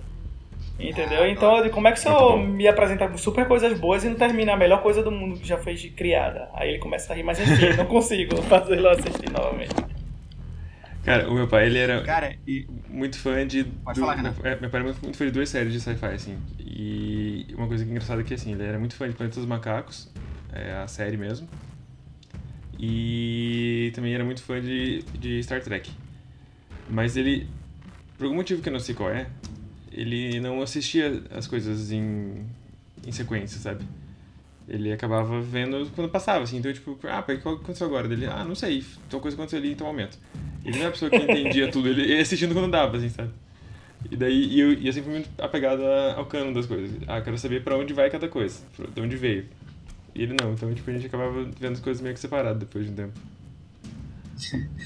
Entendeu? Ah, então, eu digo, como é que senhor bom. me apresenta com super coisas boas e não termina a melhor coisa do mundo que já foi criada? Aí ele começa a rir, mas enfim, não consigo fazer ele assistir novamente. Cara, o meu pai, ele era Cara, muito fã de. Pode do- falar, Renan. é, meu pai era muito, muito fã de duas séries de sci-fi, assim. E uma coisa engraçada é que, assim, ele era muito fã de Planeta dos Macacos. é, a série mesmo. E também era muito fã de, de Star Trek. Mas ele, por algum motivo que eu não sei qual é, ele não assistia as coisas em, em sequência, sabe? Ele acabava vendo quando passava, assim. Então, tipo, ah, o que aconteceu agora? Dele, ah, não sei, tal coisa aconteceu ali em tal momento. Ele não é a pessoa que entendia tudo, ele ia assistindo quando dava, assim, sabe? E daí e eu, e eu sempre muito apegado ao cano das coisas. Ah, quero saber pra onde vai cada coisa, de onde veio. E ele não, então tipo, a gente acabava vendo as coisas meio que separadas depois de um tempo.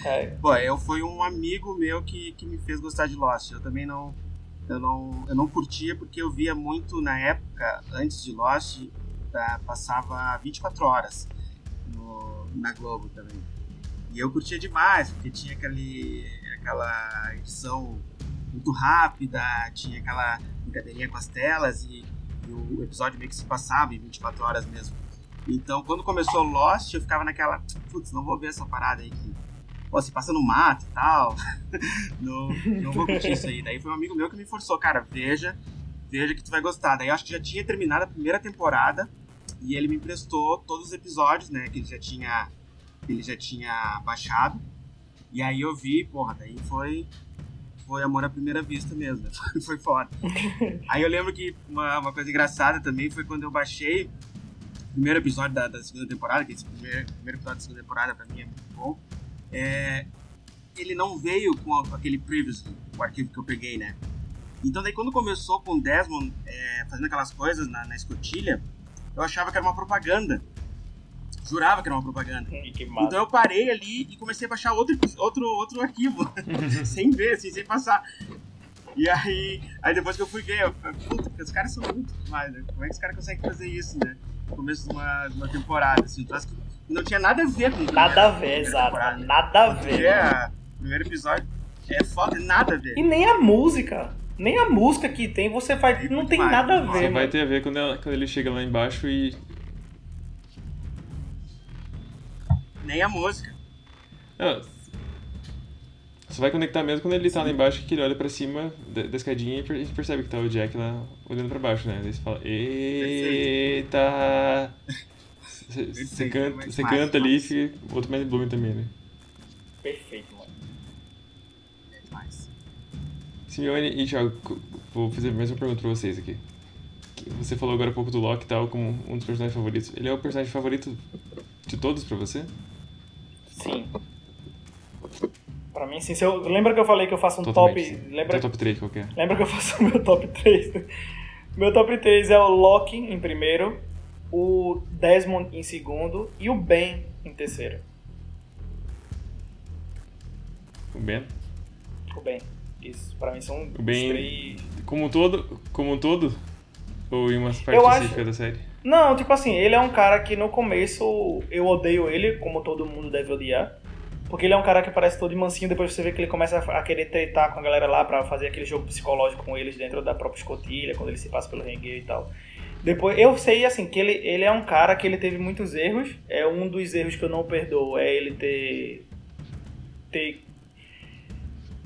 É. Pô, eu fui um amigo meu que, que me fez gostar de Lost. Eu também não eu não eu não curtia porque eu via muito na época antes de Lost, tá, passava 24 horas no, na Globo também. E eu curtia demais, porque tinha aquele aquela edição muito rápida, tinha aquela brincadeirinha com as telas e, e, o episódio meio que se passava em 24 horas mesmo. Então, quando começou Lost, eu ficava naquela, putz, não vou ver essa parada aí que pô, se passa no mato e tal. não, não vou curtir isso aí. Daí foi um amigo meu que me forçou, cara, veja, veja que tu vai gostar. Daí eu acho que já tinha terminado a primeira temporada e ele me emprestou todos os episódios, né, que ele já tinha ele já tinha baixado. E aí eu vi, porra, daí foi foi amor à primeira vista mesmo, né? foi foda. Aí eu lembro que uma, uma coisa engraçada também foi quando eu baixei o primeiro episódio da, da segunda temporada, que esse primeiro, primeiro episódio da segunda temporada pra mim é muito bom. É, ele não veio com aquele previously, o arquivo que eu peguei, né? Então daí quando começou com o Desmond é, fazendo aquelas coisas na, na escotilha, eu achava que era uma propaganda jurava que era uma propaganda. Então eu parei ali e comecei a baixar outro, outro, outro arquivo, sem ver, assim, sem passar. E aí, aí depois que eu fui ver, eu falei, puta, os caras são muito demais, né? Como é que os cares conseguem fazer isso, né? No começo de uma, de uma temporada, assim, um que não tinha nada a ver com Nada a ver, exato. Nada a ver. É, o primeiro episódio é foda, nada a ver. E nem a música. Nem a música que tem, você vai. É não tem nada a ver. Você vai ter a ver quando, ela, quando ele chega lá embaixo e nem a música. Não, você vai conectar mesmo quando ele tá lá embaixo, que ele olha pra cima da, da escadinha e a gente percebe que tá o Jack lá olhando pra baixo, né? Daí você fala, eita! Você canta, você canta ali e fica outro mais Bloom também, né? Perfeito, mano. É demais. Simeone e Thiago, vou fazer mais uma pergunta pra vocês aqui. Você falou agora há pouco do Loki e tal, como um dos personagens favoritos. Ele é o personagem favorito de todos pra você? Sim. Pra mim, sim. Se eu, lembra que eu falei que eu faço um Totalmente. top. Lembra, top 3 qualquer. Lembra que eu faço o meu top 3? meu top 3 é o Loki em primeiro, o Desmond em segundo e o Ben em terceiro. O Ben? O Ben. Isso. Pra mim são o ben, três. Como um todo? Como um todo? Ou em uma parte específica acho... da série? Não, tipo assim, ele é um cara que no começo eu odeio ele, como todo mundo deve odiar. Porque ele é um cara que parece todo mansinho, depois você vê que ele começa a querer tretar com a galera lá para fazer aquele jogo psicológico com eles dentro da própria escotilha, quando ele se passa pelo rengue e tal. Depois, eu sei, assim, que ele, ele é um cara que ele teve muitos erros. É um dos erros que eu não perdoo, é ele ter... ter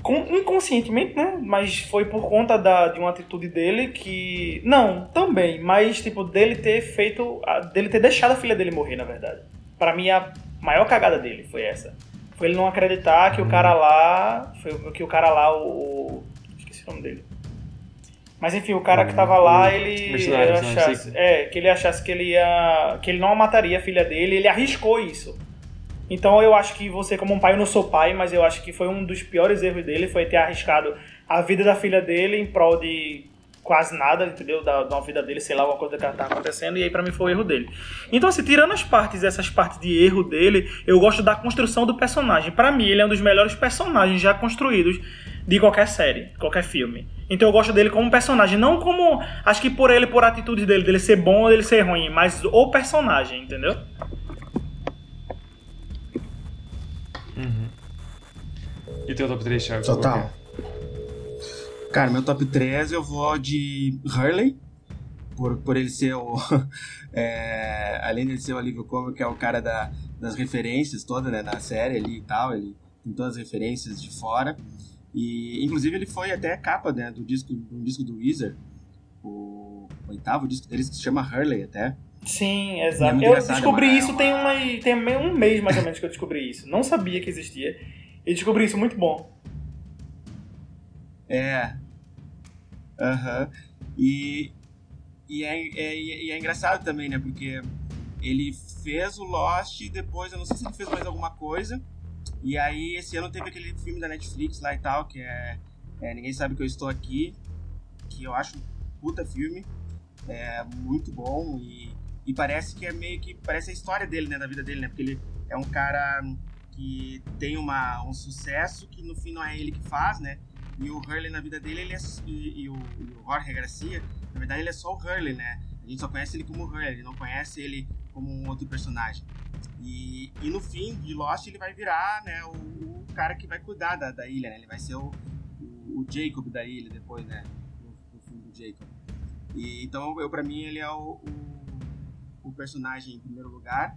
inconscientemente, né? Mas foi por conta da, de uma atitude dele que. Não, também, mas tipo, dele ter feito. dele ter deixado a filha dele morrer, na verdade. para mim, a maior cagada dele foi essa. Foi ele não acreditar que o cara lá. Foi que o cara lá, o. Esqueci o nome dele. Mas enfim, o cara que tava lá, ele, ele achasse. É, que ele achasse que ele ia. que ele não mataria a filha dele, ele arriscou isso. Então eu acho que você, como um pai, eu não sou pai, mas eu acho que foi um dos piores erros dele, foi ter arriscado a vida da filha dele em prol de quase nada, entendeu? Da, da vida dele, sei lá, alguma coisa que tá acontecendo, e aí para mim foi o erro dele. Então, assim, tirando as partes, essas partes de erro dele, eu gosto da construção do personagem. para mim, ele é um dos melhores personagens já construídos de qualquer série, qualquer filme. Então eu gosto dele como personagem, não como. Acho que por ele, por atitude dele, dele ser bom ou dele ser ruim, mas o personagem, entendeu? Uhum. E teu top 3, Thiago? Total. Cara, meu top 3 eu vou de Hurley, por, por ele ser o. é, além de ser o alívio cômico, que é o cara da, das referências toda, né, na série ali e tal, ele tem todas as referências de fora. E inclusive ele foi até a capa né, do disco do disco do Weezer, o oitavo disco deles que se chama Hurley até. Sim, É exato. muito eu descobri é isso uma- tem, uma, tem um mês mais ou menos que eu descobri isso. Não sabia que existia. E descobri isso muito bom. É. Aham. E, e, é, é, e é engraçado também, né? Porque ele fez o Lost e depois, eu não sei se ele fez mais alguma coisa. E aí, esse ano teve aquele filme da Netflix lá e tal, que é, é Ninguém Sabe Que Eu Estou Aqui, que eu acho um puta filme. É muito bom e, e parece que é meio que. Parece a história dele, né? Da vida dele, né? Porque ele é um cara que tem uma, um sucesso que no fim não é ele que faz, né? E o Hurley na vida dele, ele é, e, e o, e o Jorge Garcia, na verdade ele é só o Hurley, né? A gente só conhece ele como Hurley, não conhece ele como um outro personagem. E, e no fim de Lost ele vai virar, né, o, o cara que vai cuidar da, da ilha, né? Ele vai ser o, o, o Jacob da ilha depois, né? No, no filme do Jacob. E, então, eu, pra mim, ele é o, o, o personagem em primeiro lugar.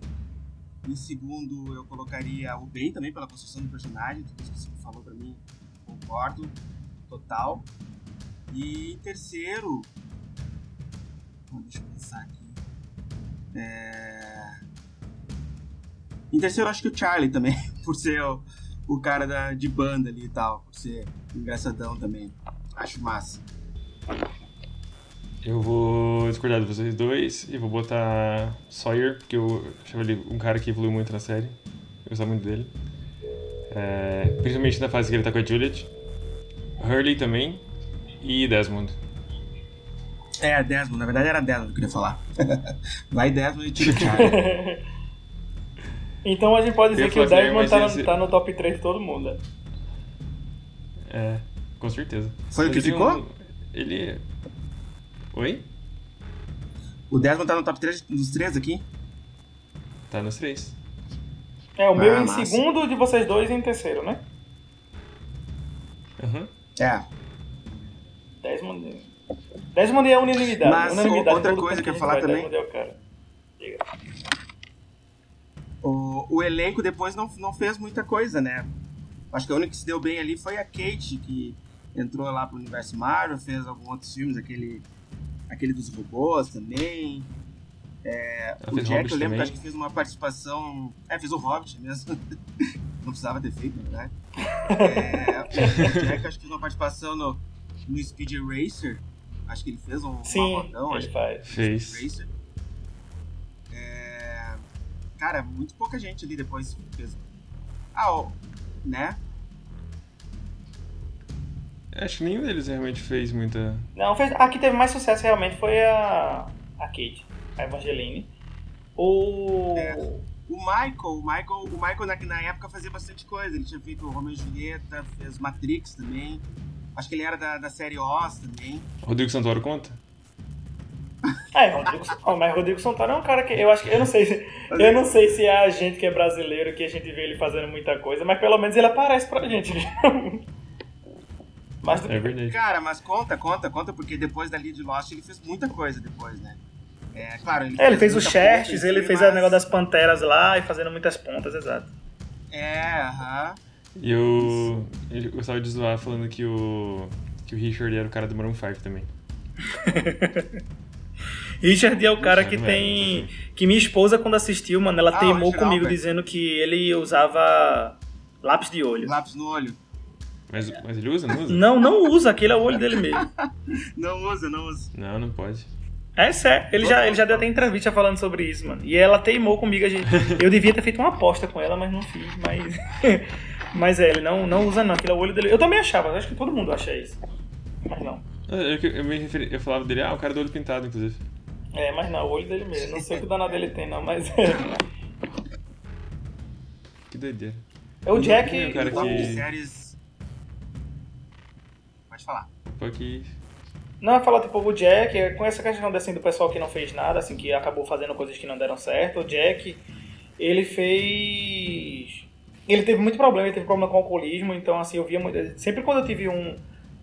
Em segundo, eu colocaria o Ben também, pela construção do personagem. Tudo isso que você falou pra mim, concordo. Total. E em terceiro. Bom, deixa eu pensar aqui. É... Em terceiro, acho que o Charlie também, por ser o, o cara da, de banda ali e tal, por ser engraçadão também. Acho massa. Eu vou discordar de vocês dois e vou botar Sawyer, porque eu achava ele um cara que evoluiu muito na série. Eu gostava muito dele. É, principalmente na fase que ele tá com a Juliet. Hurley também. E Desmond. É, Desmond, na verdade era Desmond que eu queria falar. Vai Desmond e tira o Charlie. Então a gente pode dizer Eu que o Desmond mas tá, esse- no, tá no top 3 de todo mundo. né? É, com certeza. Foi o que Ele ficou? um- ele. Oi? o Desmond tá no top 3 dos três aqui? Tá nos três. É, o meu Ah, em massa. segundo, de vocês dois em terceiro, né? Aham. É. Desmond. Desmond é unanimidade. Mas, unanimidade outra coisa que eu a ia falar também- é o. O, elenco depois não, não fez muita coisa, né? Acho que a única que se deu bem ali foi a Kate, que entrou lá pro universo Marvel, fez alguns outros filmes, aquele, aquele dos robôs também. É, o Jack, Hobbit eu lembro que acho que fez uma participação. É, fez o Hobbit mesmo. não precisava ter feito, na verdade. É, o Jack, acho que fez uma participação no, no Speed Racer. Acho que ele fez um Sim, malvadão, ele acho que faz. Fez. Racer. É... Cara, muito pouca gente ali depois fez. Ah, ó, né? Acho que nenhum deles realmente fez muita. Não, fez, a que teve mais sucesso realmente foi a, a Kate, a Evangeline. O. É. O Michael, o Michael, o Michael na, na época fazia bastante coisa. Ele tinha feito Romeo e Julieta, fez Matrix também. Acho que ele era da, da série Oz também. Rodrigo Santoro conta? É, Rodrigo, mas Rodrigo Santoro é um cara que eu acho que eu não sei se eu não sei se é a gente que é brasileiro que a gente vê ele fazendo muita coisa, mas pelo menos ele aparece pra gente. Mas É verdade. Cara, mas conta, conta, conta, porque depois dali de Lost ele fez muita coisa depois, né? É, claro, ele, é, ele fez os muita ponta Xerxes, ele fez mas- o negócio das panteras lá e fazendo muitas pontas, exato. É, aham. E eu. Eu gostava de zoar falando que o. que o Richard era o cara do Maroon 5 também. Richard é o cara que era, tem. Que minha esposa, quando assistiu, mano, ela Ah, teimou o comigo Alpert. dizendo que ele usava lápis de olho. Lápis no olho. Mas, mas ele usa? Não usa? Não, não usa, aquele é o olho dele mesmo. Não usa, não usa. Não, não pode. É sério, ele já, ele já deu até entrevista falando sobre isso, mano. E ela teimou comigo, a gente, eu devia ter feito uma aposta com ela, mas não fiz, mas. Mas é, ele não, não usa não, aquele é o olho dele. Eu também achava, acho que todo mundo acha isso. Mas não. Eu, eu, eu me referi, eu falava dele, ah, o cara do olho pintado, inclusive. É, mas não, o olho dele mesmo. Não sei o que danado ele tem, não, mas é. Que doideira. É o Jack. Tem um cara que- séries. Pode falar. Pô, que. Não, eu falar tipo o Jack, com essa questão assim, do pessoal que não fez nada, assim, que acabou fazendo coisas que não deram certo, o Jack, ele fez. Ele teve muito problema, ele teve problema com alcoolismo, então assim, eu via muito. Sempre quando eu tive um,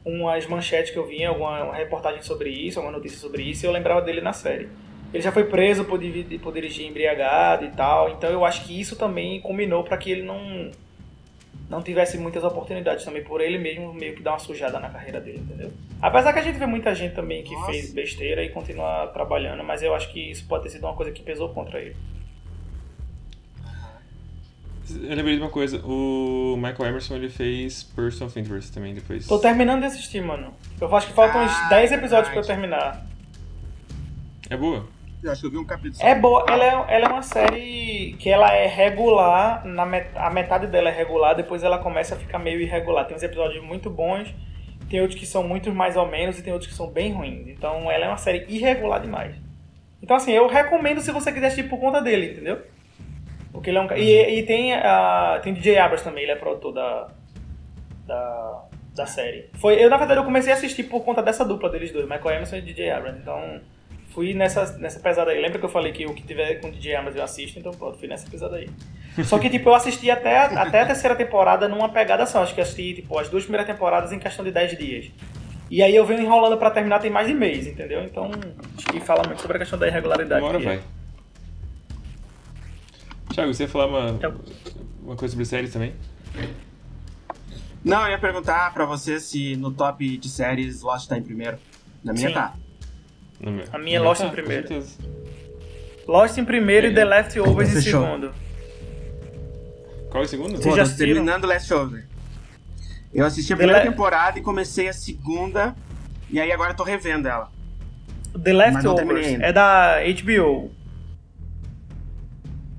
umas manchetes que eu vinha, alguma uma reportagem sobre isso, alguma notícia sobre isso, eu lembrava dele na série. Ele já foi preso por, por dirigir embriagado e tal, então eu acho que isso também combinou para que ele não não tivesse muitas oportunidades também por ele mesmo meio que dar uma sujada na carreira dele, entendeu? Apesar que a gente vê muita gente também que Nossa. fez besteira e continua trabalhando, mas eu acho que isso pode ter sido uma coisa que pesou contra ele. Eu lembrei de uma coisa, o Michael Emerson ele fez Person of Interest também depois. Tô terminando de assistir, mano. Eu acho que faltam uns Ah, 10 episódios pra eu verdade. terminar. É boa? Eu acho que eu vi um capítulo. É boa, ela é, ela é uma série que ela é regular, na met, a metade dela é regular, depois ela começa a ficar meio irregular. Tem uns episódios muito bons, tem outros que são muito mais ou menos e tem outros que são bem ruins. Então ela é uma série irregular demais. Então assim, eu recomendo se você quiser assistir por conta dele, entendeu? Porque ele é um e, e tem a tem DJ Abrams também, ele é produtor da da, da série. Foi, eu na verdade eu comecei a assistir por conta dessa dupla deles dois, Michael Emerson e DJ Abrams. Então fui nessa, nessa pesada aí. Lembra que eu falei que o que tiver com DJ Abrams eu assisto, então pronto, fui nessa pesada aí. Só que tipo, eu assisti até, até a terceira temporada numa pegada só. Acho que assisti tipo, as duas primeiras temporadas em questão de 10 dias. E aí eu venho enrolando pra terminar tem mais de mês, entendeu? Então acho que fala muito sobre a questão da irregularidade. Uma hora que é. Thiago, você ia falar uma, Então. uma coisa sobre séries também? Não, eu ia perguntar pra você se no top de séries Lost tá em primeiro. Na minha Sim. tá. No meu. A minha é Lost tá, em primeiro. Lost em primeiro e The Leftovers em Fechou. segundo. Qual é o segundo? Vocês Pô, já assistiram? terminando Last Over. Eu assisti a The primeira Le- temporada e comecei a segunda. E aí agora eu tô revendo ela. The Leftovers é da HBO.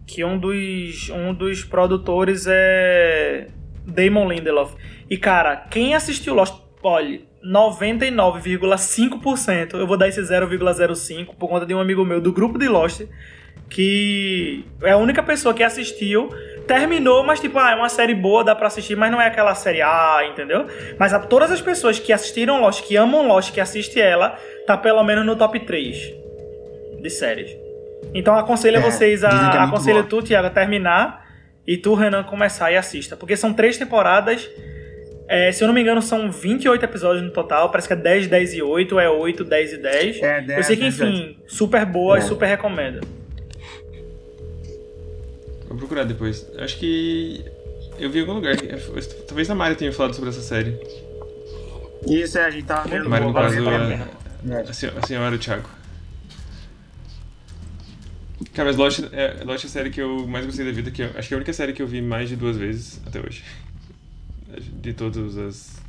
Que um dos, um dos produtores é Damon Lindelof. E cara, quem assistiu Lost, olha, 99,5%, eu vou dar esse 0,05 por conta de um amigo meu do grupo de Lost, que é a única pessoa que assistiu, terminou, mas tipo, ah, é uma série boa, dá pra assistir, mas não é aquela série A, entendeu? Mas a, todas as pessoas que assistiram Lost, que amam Lost, que assistem ela, tá pelo menos no top 3 de séries. Então aconselho É, vocês a. é aconselho boa. tu, Thiago, a terminar e tu, Renan, começar e assista. Porque são três temporadas. é, se eu não me engano, são 28 episódios no total. Parece que é 10, 10 e 8, é 8, 10 e 10. É, 10, eu sei que, 10, enfim, super boa e É. super recomendo. Vou procurar depois. Acho que. Eu vi em algum lugar. Talvez a Mari tenha falado sobre essa série. Isso, é, a gente tava vendo. Mari, no caso, a a, pena. a, a senhora e o Thiago. Cara, mas Lost é, Lost é a série que eu mais gostei da vida, que eu, acho que é a única série que eu vi mais de duas vezes até hoje. De todas as,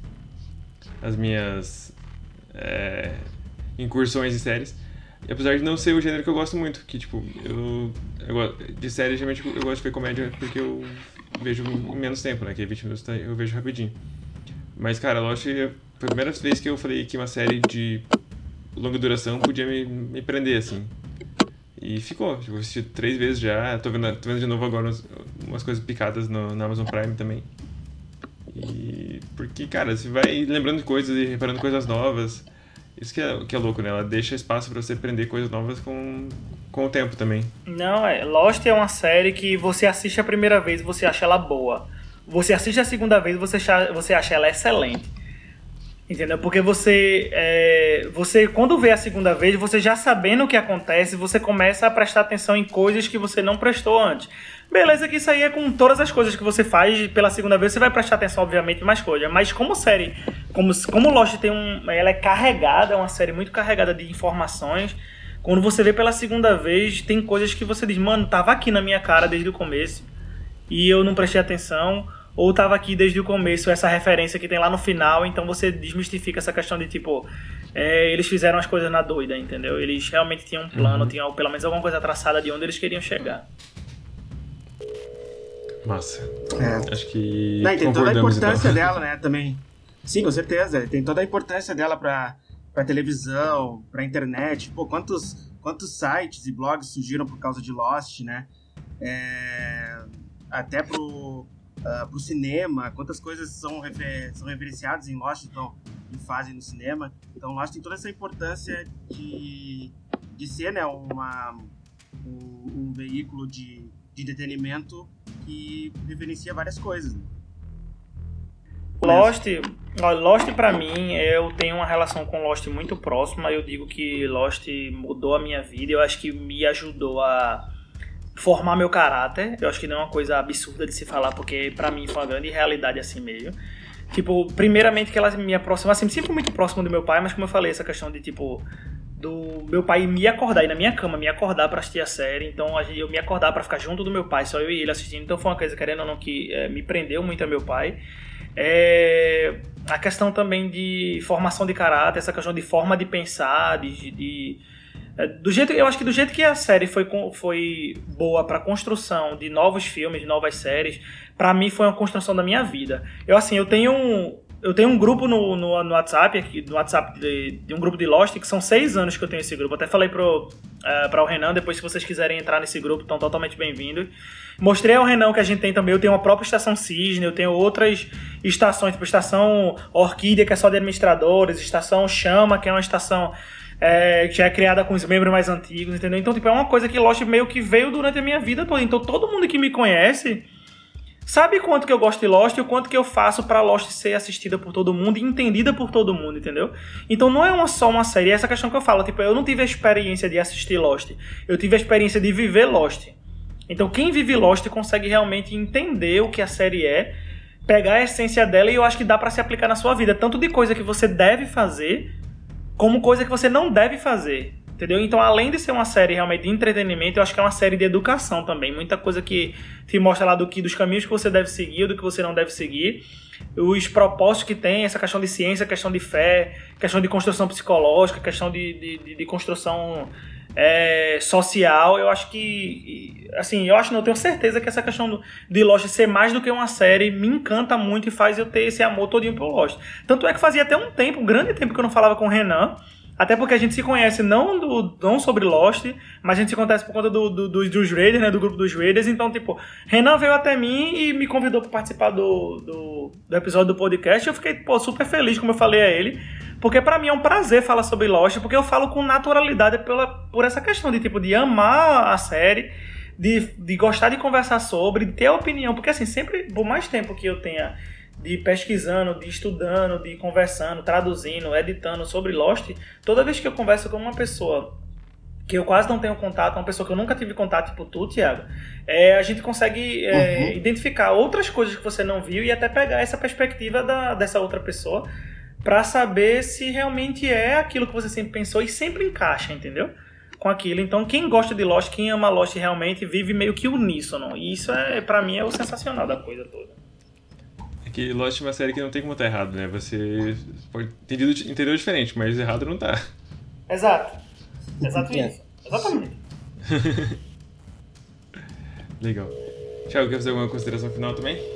as minhas é, incursões em séries. E apesar de não ser o gênero que eu gosto muito, que tipo, eu, eu de série geralmente eu gosto de ver comédia porque eu vejo em menos tempo, né? Que é 20 minutos tá- eu vejo rapidinho. Mas, cara, Lost foi a primeira vez que eu falei que uma série de longa duração podia me, me prender, assim. E ficou. Tipo, assisti três vezes já. Tô vendo, tô vendo de novo agora umas, umas coisas picadas no, na Amazon Prime também. E. Porque, cara, você vai lembrando de coisas e reparando coisas novas. Isso que é, que é louco, né? Ela deixa espaço pra você aprender coisas novas com, com o tempo também. Não, é. Lost é uma série que você assiste a primeira vez e você acha ela boa. Você assiste a segunda vez e você você acha ela excelente. Entendeu? Porque você, é, você, quando vê a segunda vez, você já sabendo o que acontece, você começa a prestar atenção em coisas que você não prestou antes. Beleza que isso aí é com todas as coisas que você faz pela segunda vez, você vai prestar atenção, obviamente, em mais coisas. Mas como série, como, como Lost tem um... Ela é carregada, é uma série muito carregada de informações. Quando você vê pela segunda vez, tem coisas que você diz, mano, tava aqui na minha cara desde o começo e eu não prestei atenção, ou tava aqui desde o começo essa referência que tem lá no final, então você desmistifica essa questão de tipo, é, eles fizeram as coisas na doida, entendeu? Eles realmente tinham um plano, tinham pelo menos alguma coisa traçada de onde eles queriam chegar. Massa. É. Acho que. Não, tem toda a concordamos, importância então. dela, né, também. Sim, com certeza. Tem toda a importância dela pra, pra televisão, pra internet. Pô, quantos, quantos sites e blogs surgiram por causa de Lost, né? É, até pro, ah, pro cinema, quantas coisas são, refer, são referenciadas em então, e fazem no cinema. Então, Lost tem toda essa importância de, de ser né, uma, um, um veículo de, de entretenimento que referencia várias coisas. Né? Lost, Lost pra mim, eu tenho uma relação com Lost muito próxima. Eu digo que Lost mudou a minha vida. Eu acho que me ajudou a, formar meu caráter. Eu acho que não é uma coisa absurda de se falar, porque para mim foi uma grande realidade assim meio. Tipo, primeiramente que ela me aproxima, assim, sempre muito próximo do meu pai, mas como eu falei, essa questão de tipo do meu pai me acordar ir na minha cama, me acordar para assistir a série, então eu me acordar para ficar junto do meu pai, só eu e ele assistindo, então foi uma coisa querendo ou não que é, me prendeu muito a meu pai. É, a questão também de formação de caráter, essa questão de forma de pensar, de, de do jeito, eu acho que do jeito que a série foi, foi boa para construção de novos filmes, de novas séries, para mim foi uma construção da minha vida. Eu assim, eu tenho um, eu tenho um grupo no, no, no WhatsApp, aqui, no WhatsApp de, de, um grupo de Lost, que são seis anos que eu tenho esse grupo. Até falei pro, uh, para o Renan, depois se vocês quiserem entrar nesse grupo, estão totalmente bem-vindos. Mostrei ao Renan que a gente tem também, eu tenho uma própria estação Cisne, eu tenho outras estações, tipo estação Orquídea, que é só de administradores, estação Chama, que é uma estação é, que é criada com os membros mais antigos, entendeu? Então, tipo, é uma coisa que Lost meio que veio durante a minha vida toda. Então, todo mundo que me conhece sabe quanto que eu gosto de Lost e o quanto que eu faço para Lost ser assistida por todo mundo e entendida por todo mundo, entendeu? Então não é uma, só uma série, é essa questão que eu falo, tipo, eu não tive a experiência de assistir Lost, eu tive a experiência de viver Lost. Então quem vive Lost consegue realmente entender o que a série é, pegar a essência dela e eu acho que dá para se aplicar na sua vida, tanto de coisa que você deve fazer, como coisa que você não deve fazer. Entendeu? Então, além de ser uma série realmente de entretenimento, eu acho que é uma série de educação também. Muita coisa que te mostra lá do que dos caminhos que você deve seguir, do que você não deve seguir, os propósitos que tem, essa questão de ciência, questão de fé, questão de construção psicológica, questão de, de, de construção é, social. Eu acho que, assim, eu acho, não, eu tenho certeza que essa questão de Lost ser mais do que uma série me encanta muito e faz eu ter esse amor todinho pelo Lost. Tanto é que fazia até um tempo, um grande tempo que eu não falava com o Renan. Até porque a gente se conhece não, do, não sobre Lost, mas a gente se conhece por conta do, do, do, dos Raiders, né? Do grupo dos Raiders. Então, tipo, Renan veio até mim e me convidou para participar do, do, do, episódio do podcast. Eu fiquei, pô, super feliz, como eu falei a ele. Porque para mim é um prazer falar sobre Lost, porque eu falo com naturalidade pela, por essa questão de, tipo, de amar a série, de, de gostar de conversar sobre, de ter opinião. Porque, assim, sempre, por mais tempo que eu tenha de pesquisando, de estudando, de conversando, traduzindo, editando sobre Lost, toda vez que eu converso com uma pessoa que eu quase não tenho contato, uma pessoa que eu nunca tive contato, tipo tu, Thiago, é, a gente consegue é, uhum. identificar outras coisas que você não viu e até pegar essa perspectiva da, dessa outra pessoa para saber se realmente é aquilo que você sempre pensou e sempre encaixa, entendeu? Com aquilo. Então, quem gosta de Lost, quem ama Lost realmente, vive meio que uníssono. E isso, é para mim, é o sensacional da coisa toda que Lost é uma série que não tem como estar errado, né? Você pode entender, entendeu diferente, mas errado não tá. Exato. Exato isso. Exatamente. Legal. Thiago, quer fazer alguma consideração final também?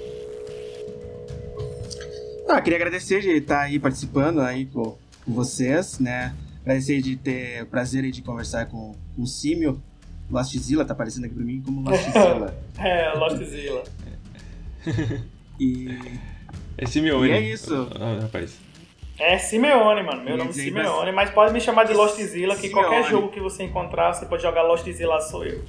Ah, queria agradecer de estar aí participando aí com, com vocês, né? Agradecer de ter o prazer de conversar com, o Símio. Lostzilla tá aparecendo aqui pra mim como Lostzilla. é, Lostzilla. E. É Simeone. E é isso. Ah, rapaz. É Simeone, mano. Meu e nome é Simeone, mas pode me chamar de Lostzilla, que Simeone. qualquer jogo que você encontrar, você pode jogar Lostzilla, sou eu.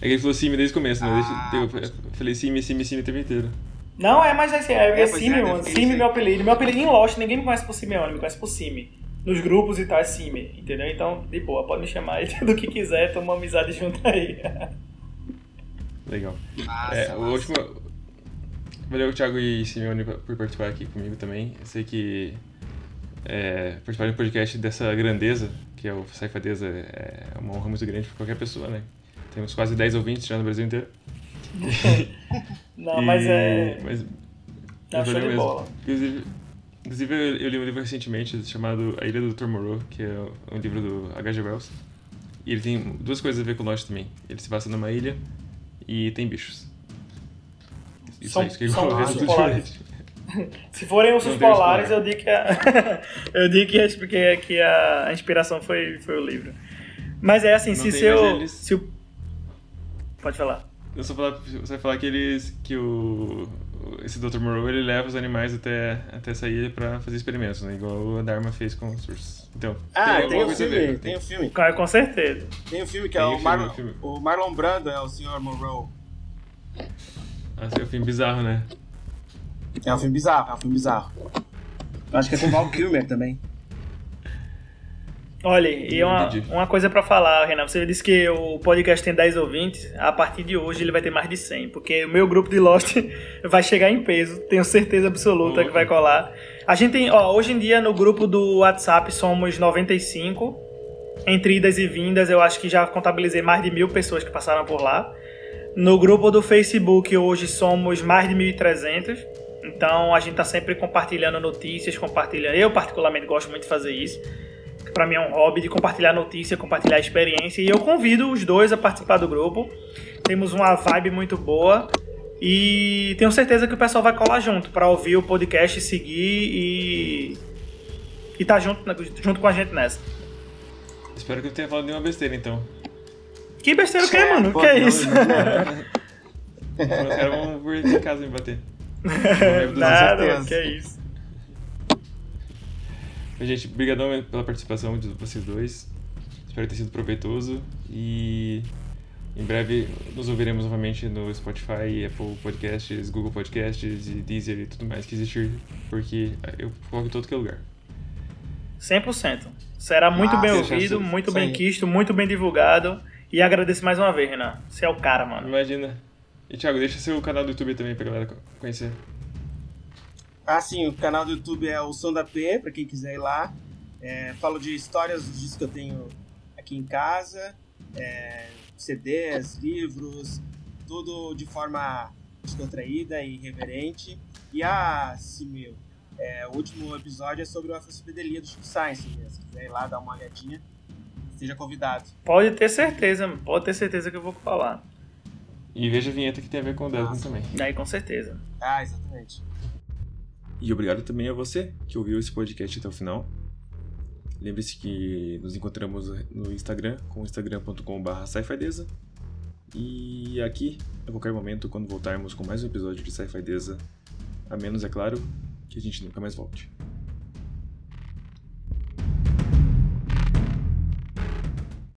É que ele falou Simi desde o começo, né? Ah. Eu falei Simi, Simi, Simi o tempo inteiro. Não, é, mas assim, é, é, é Simeone. Simi é meu apelido. Meu apelido em Lost, ninguém me conhece por Simeone, me conhece por Simi. Nos grupos e tal é Simi, entendeu? Então, de boa, pode me chamar aí do que quiser, toma uma amizade junto aí. Legal. Massa, é, massa. O último, Valeu, Thiago e Simeone, por participar aqui comigo também. Eu sei que é, participar de um podcast dessa grandeza, que é o Saifadeza, é uma honra muito grande para qualquer pessoa, né? Temos quase 10 ouvintes já no Brasil inteiro. Não, e, mas é. Mas, show de mesmo. bola. Inclusive, inclusive eu, eu, li um livro recentemente chamado A Ilha do Dr. Moreau, que é um livro do H.G. Wells. E ele tem duas coisas a ver com nós também. Ele se passa numa ilha e tem bichos. Isso são, aí, são ursos polares. Se forem ursos polares, eu digo que a, eu digo que, a, que, que a inspiração foi, foi o livro. Mas é assim, não se seu. Eles... Se o... Pode falar. Eu só falar, você vai falar que eles. que o. Esse Dr. Moreau ele leva os animais até, até essa ilha pra fazer experimentos, né? Igual a Dharma fez com os ursos. Então. Ah, tem, tem o filme, tem o filme. Cara, com certeza. Tem o filme que é tem é o, filme, Marlon, filme. o Marlon Brando, é o Sr. Moreau. Esse é um filme bizarro, né? É um filme bizarro, é um filme bizarro. Eu acho que é com o Val Kilmer também. Olha, e uma, uma coisa para falar, Renan. Você disse que o podcast tem 10 ouvintes. A partir de hoje ele vai ter mais de 100, porque o meu grupo de Lost vai chegar em peso. Tenho certeza absoluta que vai colar. A gente tem, ó, hoje em dia no grupo do WhatsApp somos 95. Entre idas e vindas, eu acho que já contabilizei mais de mil pessoas que passaram por lá. No grupo do Facebook hoje somos mais de 1.300. Então a gente tá sempre compartilhando notícias, compartilhando. Eu particularmente gosto muito de fazer isso para mim é um hobby de compartilhar notícia, compartilhar experiência. E eu convido os dois a participar do grupo. Temos uma vibe muito boa. E tenho certeza que o pessoal vai colar junto para ouvir o podcast, seguir e. e tá junto, junto com a gente nessa. Espero que eu tenha falado nenhuma besteira então. Que besteira que é, mano? que é isso? Os caras vão vir aqui em casa me bater. Nada, que é isso. Gente, obrigadão pela participação de vocês dois. Espero ter sido proveitoso e em breve nos ouviremos novamente no Spotify, Apple Podcasts, Google Podcasts e Deezer e tudo mais que existir, porque eu coloco em todo que é lugar. 100%. Será muito ah, bem ouvido, muito bem quisto, muito bem divulgado. E agradeço mais uma vez, Renan. Você é o cara, mano. Imagina. E Thiago, deixa seu canal do YouTube também pra galera conhecer. Ah, sim, o canal do YouTube é o Som da P, pra quem quiser ir lá. É, falo de histórias dos discos que eu tenho aqui em casa, é, CDs, livros, tudo de forma descontraída e irreverente. E ah, sim, meu, é, o último episódio é sobre o Afropsicodelia do Chico Science. Né? Se quiser ir lá dar uma olhadinha, seja convidado. Pode ter certeza, pode ter certeza que eu vou falar. E veja a vinheta que tem a ver com o Desmond também. Aí, com certeza. Ah, exatamente. E obrigado também a você que ouviu esse podcast até o final. Lembre-se que nos encontramos no Instagram com instagram.com.br sci E aqui, a qualquer momento, quando voltarmos com mais um episódio de Sci-Fi a menos, é claro, que a gente nunca mais volte.